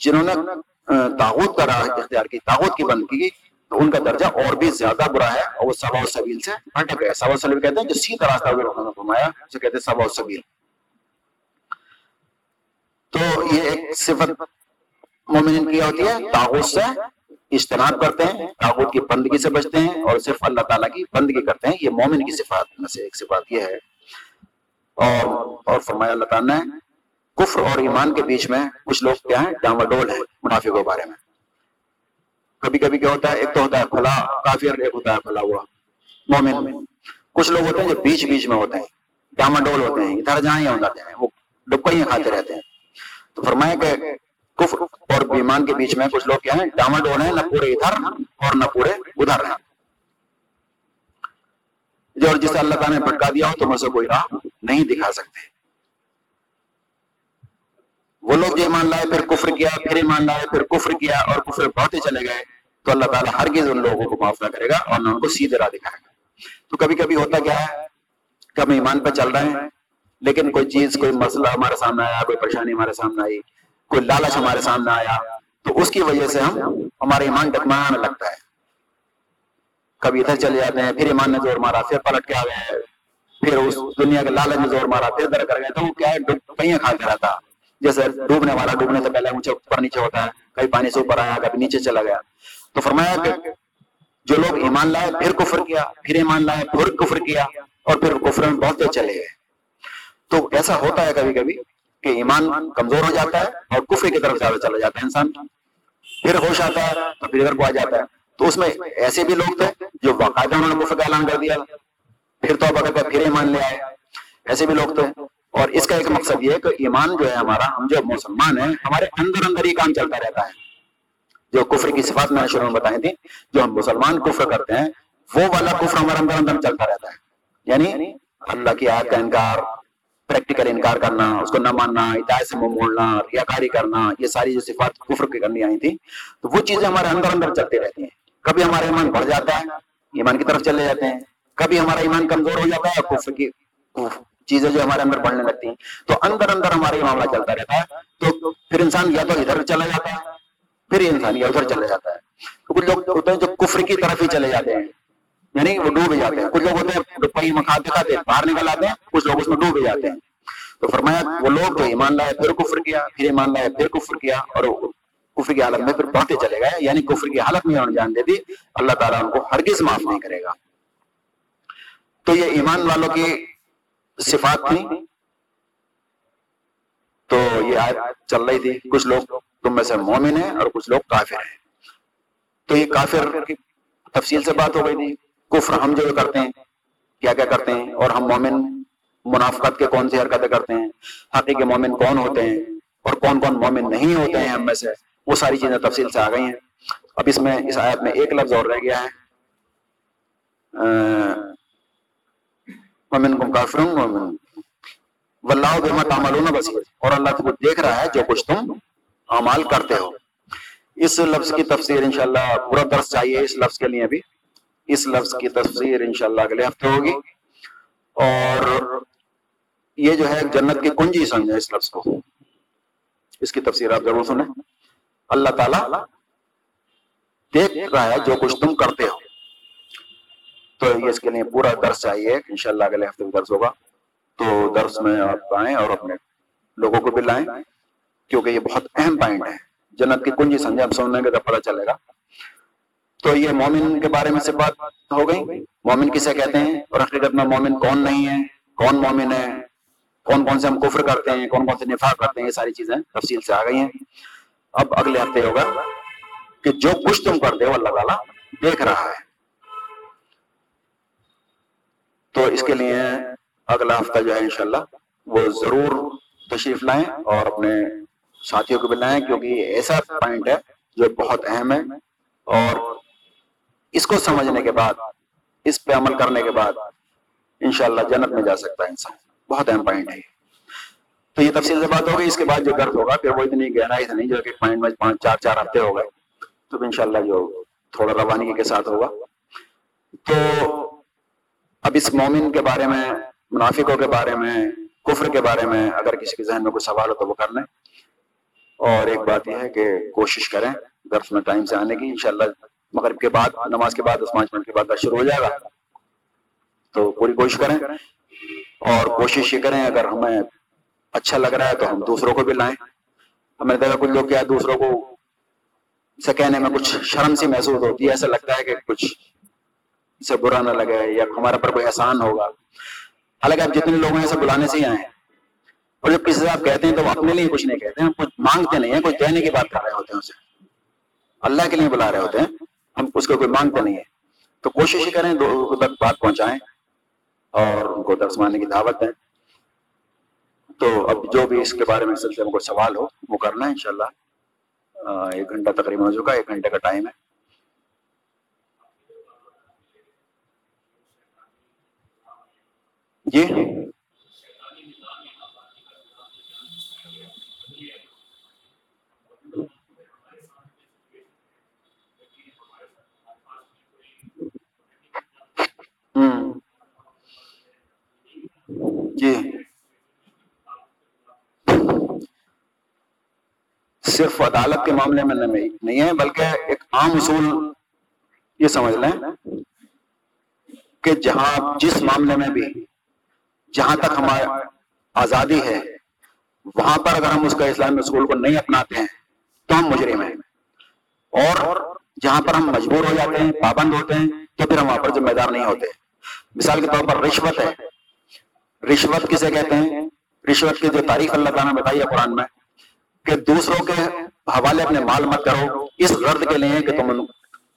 جنہوں نے تاغوت کا راہ اختیار کی، تاغوت کی بند کی تو ان کا درجہ اور بھی زیادہ برا ہے۔ اور وہ سبا و سبیل سے ہٹ گئے۔ سبا و سبیل کہتے ہیں، جو سیدھا راستہ ہوئے فرمایا، اسے کہتے ہیں سبا و سبیل۔ تو یہ ایک صفت مومن کی ہوتی ہے تاغوت سے اجتناب کرتے ہیں تاغوت کی بندگی سے بچتے ہیں اور صرف اللہ تعالیٰ کی بندگی کرتے ہیں۔ یہ مومن کی صفات میں سے ایک صفات یہ ہے۔ اور اور فرمایا اللہ تعالیٰ نے، کفر اور ایمان کے بیچ میں کچھ لوگ کیا ہیں؟ ڈاما ڈول ہے منافع کے بارے میں۔ کبھی کبھی کیا ہوتا ہے، ایک تو ہوتا ہے کھلا کافر، ایک ہوتا ہے کھلا ہوا مومن۔ کچھ لوگ ہوتے ہیں جو بیچ بیچ میں ہوتے ہیں ڈاما ڈول ہوتے ہیں، ادھر جہاں ہی جاتے ہیں، وہ ڈبکیاں کھاتے رہتے ہیں۔ تو فرمایا کہ کفر اور ایمان کے بیچ میں کچھ لوگ کیا ہیں؟ ڈاما ڈول ہیں، نہ پورے ادھر اور نہ پورے ادھر ہیں۔ جو اور جسے اللہ تعالیٰ نے بھٹکا دیا ہو تو اسے کوئی راہ نہیں دکھا سکتے۔ وہ لوگ جو ایمان لائے، پھر کفر کیا، پھر ایمان لائے، پھر کفر کیا اور کفر بہتے چلے گئے، تو اللہ تعالیٰ ہرگز ان لوگوں کو معاف نہ کرے گا اور نہ ان کو سیدھے راہ دکھائے گا۔ تو کبھی کبھی ہوتا کیا ہے کہ ہم ایمان پہ چل رہے ہیں، لیکن کوئی چیز، کوئی مسئلہ ہمارے سامنے آیا، کوئی پریشانی ہمارے سامنے آئی کوئی لالچ ہمارے سامنے آیا، تو اس کی وجہ سے ہم ہمارے ایمان ڈکمانے لگتا ہے۔ کبھی ادھر چلے جاتے ہیں، پھر ایمان نے زور مارا، پھر پلٹ کے آ گئے پھر اس دنیا کے لالچ نے زور مارا، پھر در کر گئے تو وہ کیا ہے کہیں کھاتے رہتا۔ جیسے ڈوبنے والا، ڈوبنے سے پہلے اونچے اوپر نیچے ہوتا ہے کئی پانی سے اوپر آیا، کبھی نیچے چلا گیا۔ تو فرمایا کہ جو لوگ ایمان لائے، پھر کفر کیا، پھر ایمان لائے، پھر کفر کیا، اور پھر کفر میں بہت چلے گئے۔ تو ایسا ہوتا ہے کبھی کبھی کہ ایمان کمزور ہو جاتا ہے اور کفر کی طرف زیادہ چلا جاتا ہے۔ انسان پھر ہوش آتا ہے تو پھر ادھر کو آ جاتا ہے۔ تو اس میں ایسے بھی لوگ تھے جو باقاعدہ انہوں نے کفر کا اعلان کر دیا۔ پھر تو اب اگر پھر ایمان لے آئے۔ ایسے بھی لوگ تھے۔ اور اس کا ایک مقصد یہ ہے کہ ایمان جو ہے ہمارا، ہم جو مسلمان ہیں، ہمارے اندر اندر ہی کام چلتا رہتا ہے۔ جو کفر کی صفات میں شروع میں بتائی تھی، جو ہم مسلمان کفر کرتے ہیں، وہ والا کفر ہمارے اندر اندر چلتا رہتا ہے۔ یعنی اللہ کی آیت کا انکار پریکٹیکل انکار کرنا اس کو نہ ماننا ہدایت سے منہ موڑنا ریاکاری کرنا یہ ساری جو صفات کفر کی کرنی آئی تھی تو وہ چیزیں ہمارے اندر اندر چلتی رہتی ہیں کبھی ہمارا ایمان بڑھ جاتا ہے ایمان کی طرف چلے جاتے ہیں کبھی ہمارا ایمان کمزور ہو جاتا ہے کفر کی چیزیں جو ہمارے اندر بڑھنے لگتی ہیں تو اندر اندر ہمارا یہ معاملہ چلتا رہتا ہے تو پھر انسان یا تو ادھر چلا جاتا ہے پھر انسان یا ادھر چلا جاتا ہے تو کچھ لوگ ہوتے ہیں جو کفر کی طرف ہی چلے جاتے ہیں یعنی وہ ڈوبے جاتے ہیں۔ کچھ لوگ ہوتے ہیں پہی مکھا دکھاتے باہر نکل آتے ہیں، کچھ لوگ اس میں ڈوبے جاتے ہیں۔ تو فرمایا وہ لوگ جو ایمان لائے، پھر کفر کیا، پھر ایمان لائے، پھر کفر کیا، اور کفر کی حالت میں پھر بڑھتے چلے گئے۔ یعنی کفر کی حالت میں جان دے دی، اللہ تعالیٰ ان کو ہرگز معاف نہیں کرے گا۔ تو یہ ایمان والوں کی صفات تھی تو یہ آیت چل رہی تھی، کچھ لوگ تم میں سے مومن ہیں اور کچھ لوگ کافر ہیں۔ تو یہ کافر کی تفصیل سے بات ہو گئی تھی۔ کفر ہم جو کرتے ہیں، کیا کیا کرتے ہیں؟ اور ہم مومن منافقت کے کون سی حرکتیں کرتے ہیں؟ حقیقی مومن کون ہوتے ہیں؟ اور کون کون مومن نہیں ہوتے ہیں ہم میں سے؟ وہ ساری چیزیں تفصیل سے آ گئی ہیں۔ اب اس میں، اس آیت میں ایک لفظ اور رہ گیا ہے۔ مومن کو کافر واللہ بما تعملون بصیر اور اللہ کو دیکھ رہا ہے جو کچھ تم اعمال کرتے ہو۔ اس لفظ کی تفسیر انشاءاللہ پورا درس چاہیے اس لفظ کے لیے بھی۔ اس لفظ کی تفسیر انشاءاللہ اگلے ہفتے ہوگی۔ اور یہ جو ہے جنت کی کنجی سمجھے اس لفظ کو۔ اس کی تفسیر آپ ضرور سنیں۔ اللہ تعالی دیکھ رہا ہے جو کچھ تم کرتے ہو۔ تو یہ اس کے لیے پورا درس چاہیے۔ انشاءاللہ اگلے ہفتے میں درس ہوگا۔ تو درس میں آپ آئیں اور اپنے لوگوں کو بھی لائیں۔ کیونکہ یہ بہت اہم پوائنٹ ہے۔ جنت کی کنجی سمجھے اب سننے کا پتہ چلے گا۔ تو یہ مومن کے بارے میں سے بات ہو گئی۔ مومن کسے کہتے ہیں؟ اور حقیقت میں مومن کون نہیں ہے؟ کون مومن ہے؟ کون کون سے ہم کفر کرتے ہیں؟ کون کون سے نفاق کرتے ہیں؟ یہ ساری چیزیں تفصیل سے آ گئی ہیں۔ اب اگلے ہفتے ہوگا کہ جو کچھ تم کرتے ہو اللہ تعالیٰ دیکھ رہا ہے۔ تو اس کے لیے اگلا ہفتہ جو ہے انشاءاللہ وہ ضرور تشریف لائیں اور اپنے ساتھیوں کو بھی لائیں، کیونکہ یہ ایسا پوائنٹ ہے جو بہت اہم ہے اور اس کو سمجھنے کے بعد، اس پہ عمل کرنے کے بعد انشاءاللہ جنت میں جا سکتا ہے انسان۔ بہت اہم پوائنٹ ہے تو یہ تفصیل سے بات ہوگی اس کے بعد جو درد ہوگا، پھر وہ اتنی گہرائی سے نہیں، جو کہ پوائنٹ میں پانچ، چار چار ہفتے ہو گئے۔ تو انشاءاللہ جو تھوڑا روانگی کے ساتھ ہوگا۔ تو اب اس مومن کے بارے میں، منافقوں کے بارے میں، کفر کے بارے میں اگر کسی کے ذہن میں کوئی سوال ہو تو وہ کر لیں۔ اور ایک بات یہ ہے کہ کوشش کریں درس میں ٹائم سے آنے کی، انشاءاللہ مغرب کے بعد، نماز کے بعد دس پانچ منٹ کے بعد شروع ہو جائے گا۔ تو پوری کوشش کریں۔ اور کوشش یہ کریں، اگر ہمیں اچھا لگ رہا ہے تو ہم دوسروں کو بھی لائیں۔ ہمیں دیکھا کچھ لوگ کیا دوسروں کو سے کہنے میں کچھ شرم سی محسوس ہوتی ہے، ایسا لگتا ہے کہ کچھ سے برا نہ لگے یا ہمارے پر کوئی احسان ہوگا۔ حالانکہ آپ جتنے لوگ ہیں، ایسے بلانے سے ہی آئے ہیں۔ اور جب کسی سے آپ کہتے ہیں تو وہ اپنے لیے کچھ نہیں کہتے ہیں کچھ مانگتے نہیں ہیں، کچھ دینے کی بات کر رہے ہوتے ہیں اسے۔ اللہ کے لیے بلا رہے ہوتے ہیں۔ ہم اس کو کوئی مانگتے نہیں ہے۔ تو کوشش کریں دو تک بات پہنچائیں اور ان کو درس ماننے کی دعوت دیں۔ تو اب جو بھی اس کے بارے میں سلسلے میں کوئی سوال ہو، وہ کرنا ہے انشاءاللہ۔ ایک گھنٹہ تقریباً ہو چکا ایک گھنٹے کا ٹائم ہے۔ جی جی۔ صرف عدالت کے معاملے میں نہیں ہے، بلکہ ایک عام اصول یہ سمجھ لیں کہ جہاں جس معاملے میں بھی جہاں تک ہماری آزادی ہے، وہاں پر اگر ہم اس کا اسلامی اصول کو نہیں اپناتے ہیں، تو ہم مجرم ہیں۔ اور جہاں پر ہم مجبور ہو جاتے ہیں، پابند ہوتے ہیں، تو پھر ہم وہاں پر ذمہ دار نہیں ہوتے۔ مثال کے طور پر رشوت ہے۔ رشوت کسے کہتے ہیں؟ رشوت کی جو تاریخ اللہ تعالیٰ نے بتائی ہے قرآن میں کہ دوسروں کے حوالے اپنے مال مت کرو، اس غرض کے لیے کہ تم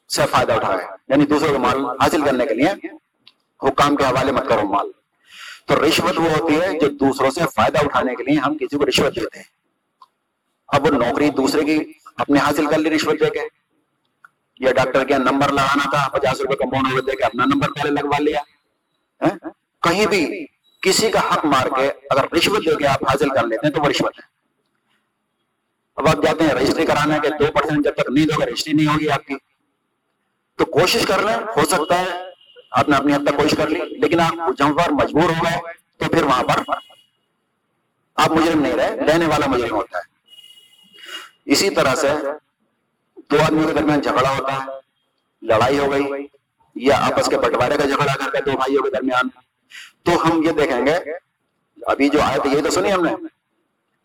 سے فائدہ اٹھائے۔ یعنی دوسروں کے مال حاصل کرنے کے لیے حکام کے حوالے مت کرو مال۔ تو رشوت وہ ہوتی ہے جو دوسروں سے فائدہ اٹھانے کے لیے ہم کسی کو رشوت دیتے ہیں۔ اب وہ نوکری دوسرے کی اپنے حاصل کر لی رشوت دے کے۔ یا ڈاکٹر کے نمبر لگانا تھا، پچاس روپے کمپاؤنڈ ہوئے دے کے اپنا نمبر پہلے لگوا لیا۔ ہاں؟ کہیں بھی کسی کا حق مار کے اگر رشوت دے کے آپ حاصل کر لیتے ہیں تو وہ رشوت ہے۔ اب آپ جاتے ہیں رجسٹری کرانا کے دو پرسینٹ جب تک نہیں دو گا رجسٹری نہیں ہوگی آپ کی۔ تو کوشش کر لیں، ہو سکتا ہے آپ نے اپنی حد تک کوشش کر لی، لیکن آپ جہاں پر مجبور ہو گئے تو پھر وہاں پر آپ مجرم نہیں رہے لینے والا مجرم ہوتا ہے۔ اسی طرح سے دو آدمیوں کے درمیان جھگڑا ہوتا ہے، لڑائی ہو گئی یا آپس کے بٹوارے کا جھگڑا کر کے دو بھائیوں کے درمیان۔ تو ہم یہ دیکھیں گے، ابھی جو آئے تھے یہ تو سنی ہم نے۔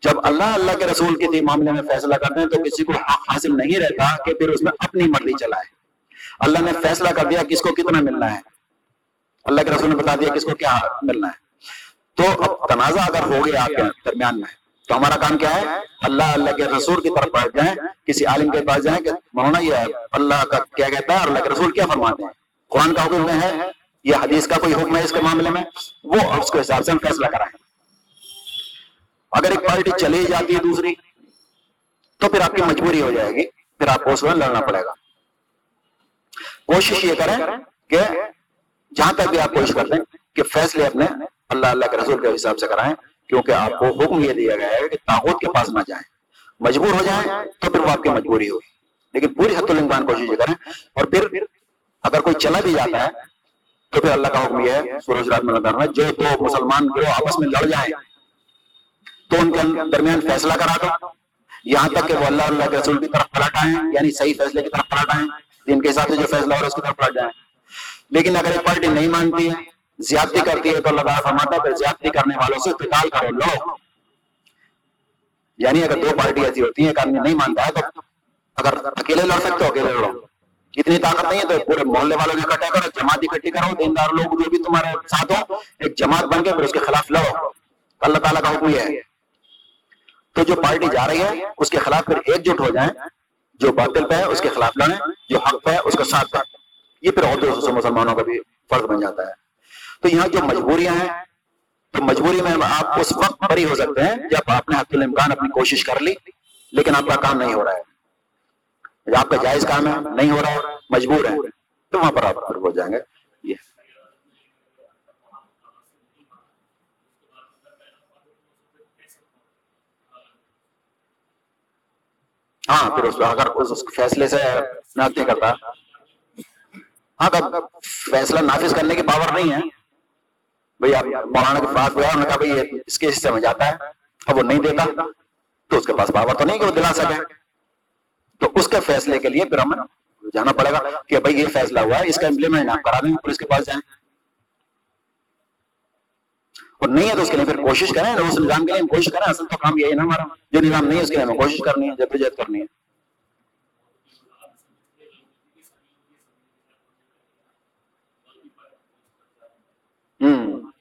جب اللہ اللہ کے رسول کے معاملے میں فیصلہ کرتے ہیں تو کسی کو حق حاصل نہیں رہتا کہ پھر اس میں اپنی مرضی چلائے۔ اللہ نے فیصلہ کر دیا کس کو کتنا ملنا ہے۔ اللہ کے رسول نے بتا دیا کس کو کیا ملنا ہے۔ تو اب تنازع اگر ہو گیا آپ کے درمیان میں تو ہمارا کام کیا ہے؟ اللہ اللہ کے رسول کی طرف پڑھ جائیں، کسی عالم کے پاس جائیں کہ مولانا، یہ اللہ کا کیا کہتا ہے اور اللہ کے رسول کیا فرماتے ہیں؟ قرآن کا حکم ہے، یہ حدیث کا کوئی حکم ہے اس کے معاملے میں؟ وہ اس کے حساب سے ہم فیصلہ کرائیں۔ اگر ایک پارٹی چلی جاتی ہے دوسری، تو پھر آپ کی مجبوری ہو جائے گی، پھر آپ کو اس میں لڑنا پڑے گا۔ کوشش یہ کریں کہ جہاں تک بھی آپ کوشش کرتے ہیں کہ فیصلے اپنے اللہ اللہ کے رسول کے حساب سے کرائیں۔ کیونکہ آپ کو حکم یہ دیا گیا ہے کہ تاغوت کے پاس نہ جائیں۔ مجبور ہو جائیں تو پھر وہ آپ کی مجبوری ہوگی۔ لیکن پوری حت الامکان کوشش کریں۔ اور پھر اگر کوئی چلا بھی جاتا ہے تو پھر اللہ کا حکم یہ ہے سورج رات میں کرنا جو دو مسلمان گروہ آپس میں لڑ جائیں تو ان کے درمیان فیصلہ کرا دو۔ یہاں تک کہ وہ اللہ اللہ کے رسول کی طرف پلٹ آئیں یعنی صحیح فیصلے کی طرف پلٹ آئیں، جن کے حساب سے جو فیصلہ ہو رہا ہے اس کی طرف پلٹ جائیں۔ لیکن اگر ایک پارٹی نہیں مانتی ہے زیادتی کرتی ہے تو اللہ تعالیٰ فرماتا ہے پھر زیادتی کرنے والوں سے قتال کرو لڑو یعنی اگر دو پارٹی ایسی ہوتی ہیں ایک آدمی نہیں مانتا ہے تو اگر اکیلے لڑ سکتے ہو اکیلے لڑو۔ اتنی طاقت نہیں ہے تو پورے محلے والوں کے اکٹھے کرو جماعت اکٹھی کرو دیندار لوگ جو بھی تمہارے ساتھ ہو ایک جماعت بن کے پھر اس کے خلاف لڑو۔ اللہ تعالیٰ کا حکم یہ ہے۔ تو جو پارٹی جا رہی ہے اس کے خلاف پھر ایک جٹ ہو جائیں۔ جو باطل پہ ہے اس کے خلاف لڑیں۔ جو حق پہ ہے اس کا ساتھ پہ۔ یہ پھر اور دوسرے مسلمانوں کا بھی فرض بن جاتا ہے۔ تو یہاں جو مجبوریاں ہیں، تو مجبوری میں آپ اس وقت بری ہو سکتے ہیں جب آپ نے حق الامکان اپنی کوشش کر لی، لیکن آپ کا کام نہیں ہو رہا ہے۔ آپ کا جائز کام ہے، نہیں ہو رہا ہے، مجبور ہے تو وہاں پر آپ ہو جائیں گے۔ یہ۔ ہاں پھر اس اگر اس فیصلے سے نافذ نہیں کرتا۔ ہاں فیصلہ نافذ کرنے کی پاور نہیں ہے۔ بھائی آپ مولانا کے پاس گیا انہوں نے کہا بھائی اس کے حصے میں جاتا ہے، اب وہ نہیں دیتا، تو اس کے پاس پاور تو نہیں کہ وہ دلا سکے۔ تو اس کے فیصلے کے لیے پھر ہمیں جانا پڑے گا کہ بھائی یہ فیصلہ ہوا ہے، اس کا امپلیمنٹ آپ کرا دیں پولیس کے پاس جائیں۔ اور نہیں ہے تو اس کے لیے پھر کوشش کریں اس نظام کے لیے ہم کوشش کریں، اصل تو کام یہی ہے نا ہمارا۔ جو نظام نہیں ہے، اس کے لیے ہمیں کوشش کرنی ہے، جدوجہد کرنی ہے۔ ہوں۔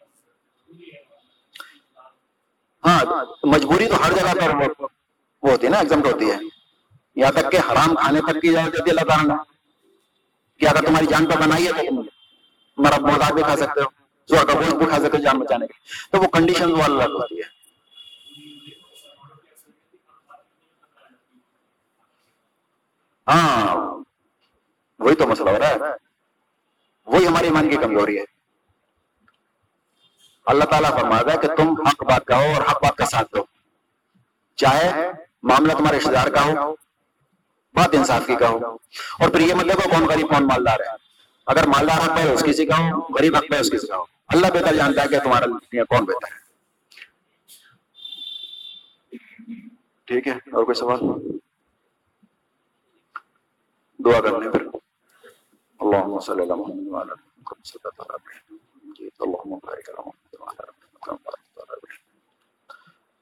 ہاں مجبوری تو ہر جگہ پر وہ ہوتی ہے نا ایگزمٹ ہوتی ہے۔ یہاں تک کہ حرام کھانے تک کی اجازت دیتی اللہ تعالیٰ نے۔ کہ اگر تمہاری جان پر بنائی ہے تو تم مرا موزاد بھی کھا سکتے ہو، زور کا گوشت بھی کھا سکتے ہو جان بچانے کے تو وہ کنڈیشن وہ اللہ ہوتی ہے۔ ہاں وہی تو مسئلہ ہو رہا ہے۔ وہی ہماری من کی کمزوری ہے۔ اللہ تعالیٰ فرماتا ہے کہ تم حق بات کہو اور حق بات کا ساتھ دو۔ چاہے معاملہ تمہارے رشتے دار کا ہو، بات انصاف کی کہو اور پھر یہ مطلب ہے کون غریب، کون مالدار ہے۔ اگر مالدار حق پہ اس کسی کا ہو، غریب حق پہ اس کسی کا ہو۔ اللہ بہتر جانتا ہے کہ تمہارا کون بہتر ہے۔ ٹھیک ہے، اور کوئی سوال؟ دعا کرنے پھر۔ اللہم صلی اللہ محمد وعلا۔ جی، اللہم بارک اللہ محمد۔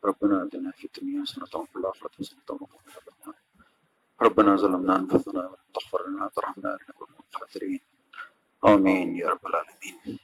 ربنا آتنا في الدنيا حسنة وفي الآخرة حسنة وقنا عذاب النار. ربنا ظلمنا أنفسنا وإن تغفر لنا وترحمنا لنكن من الخاسرين آمين يا رب العالمين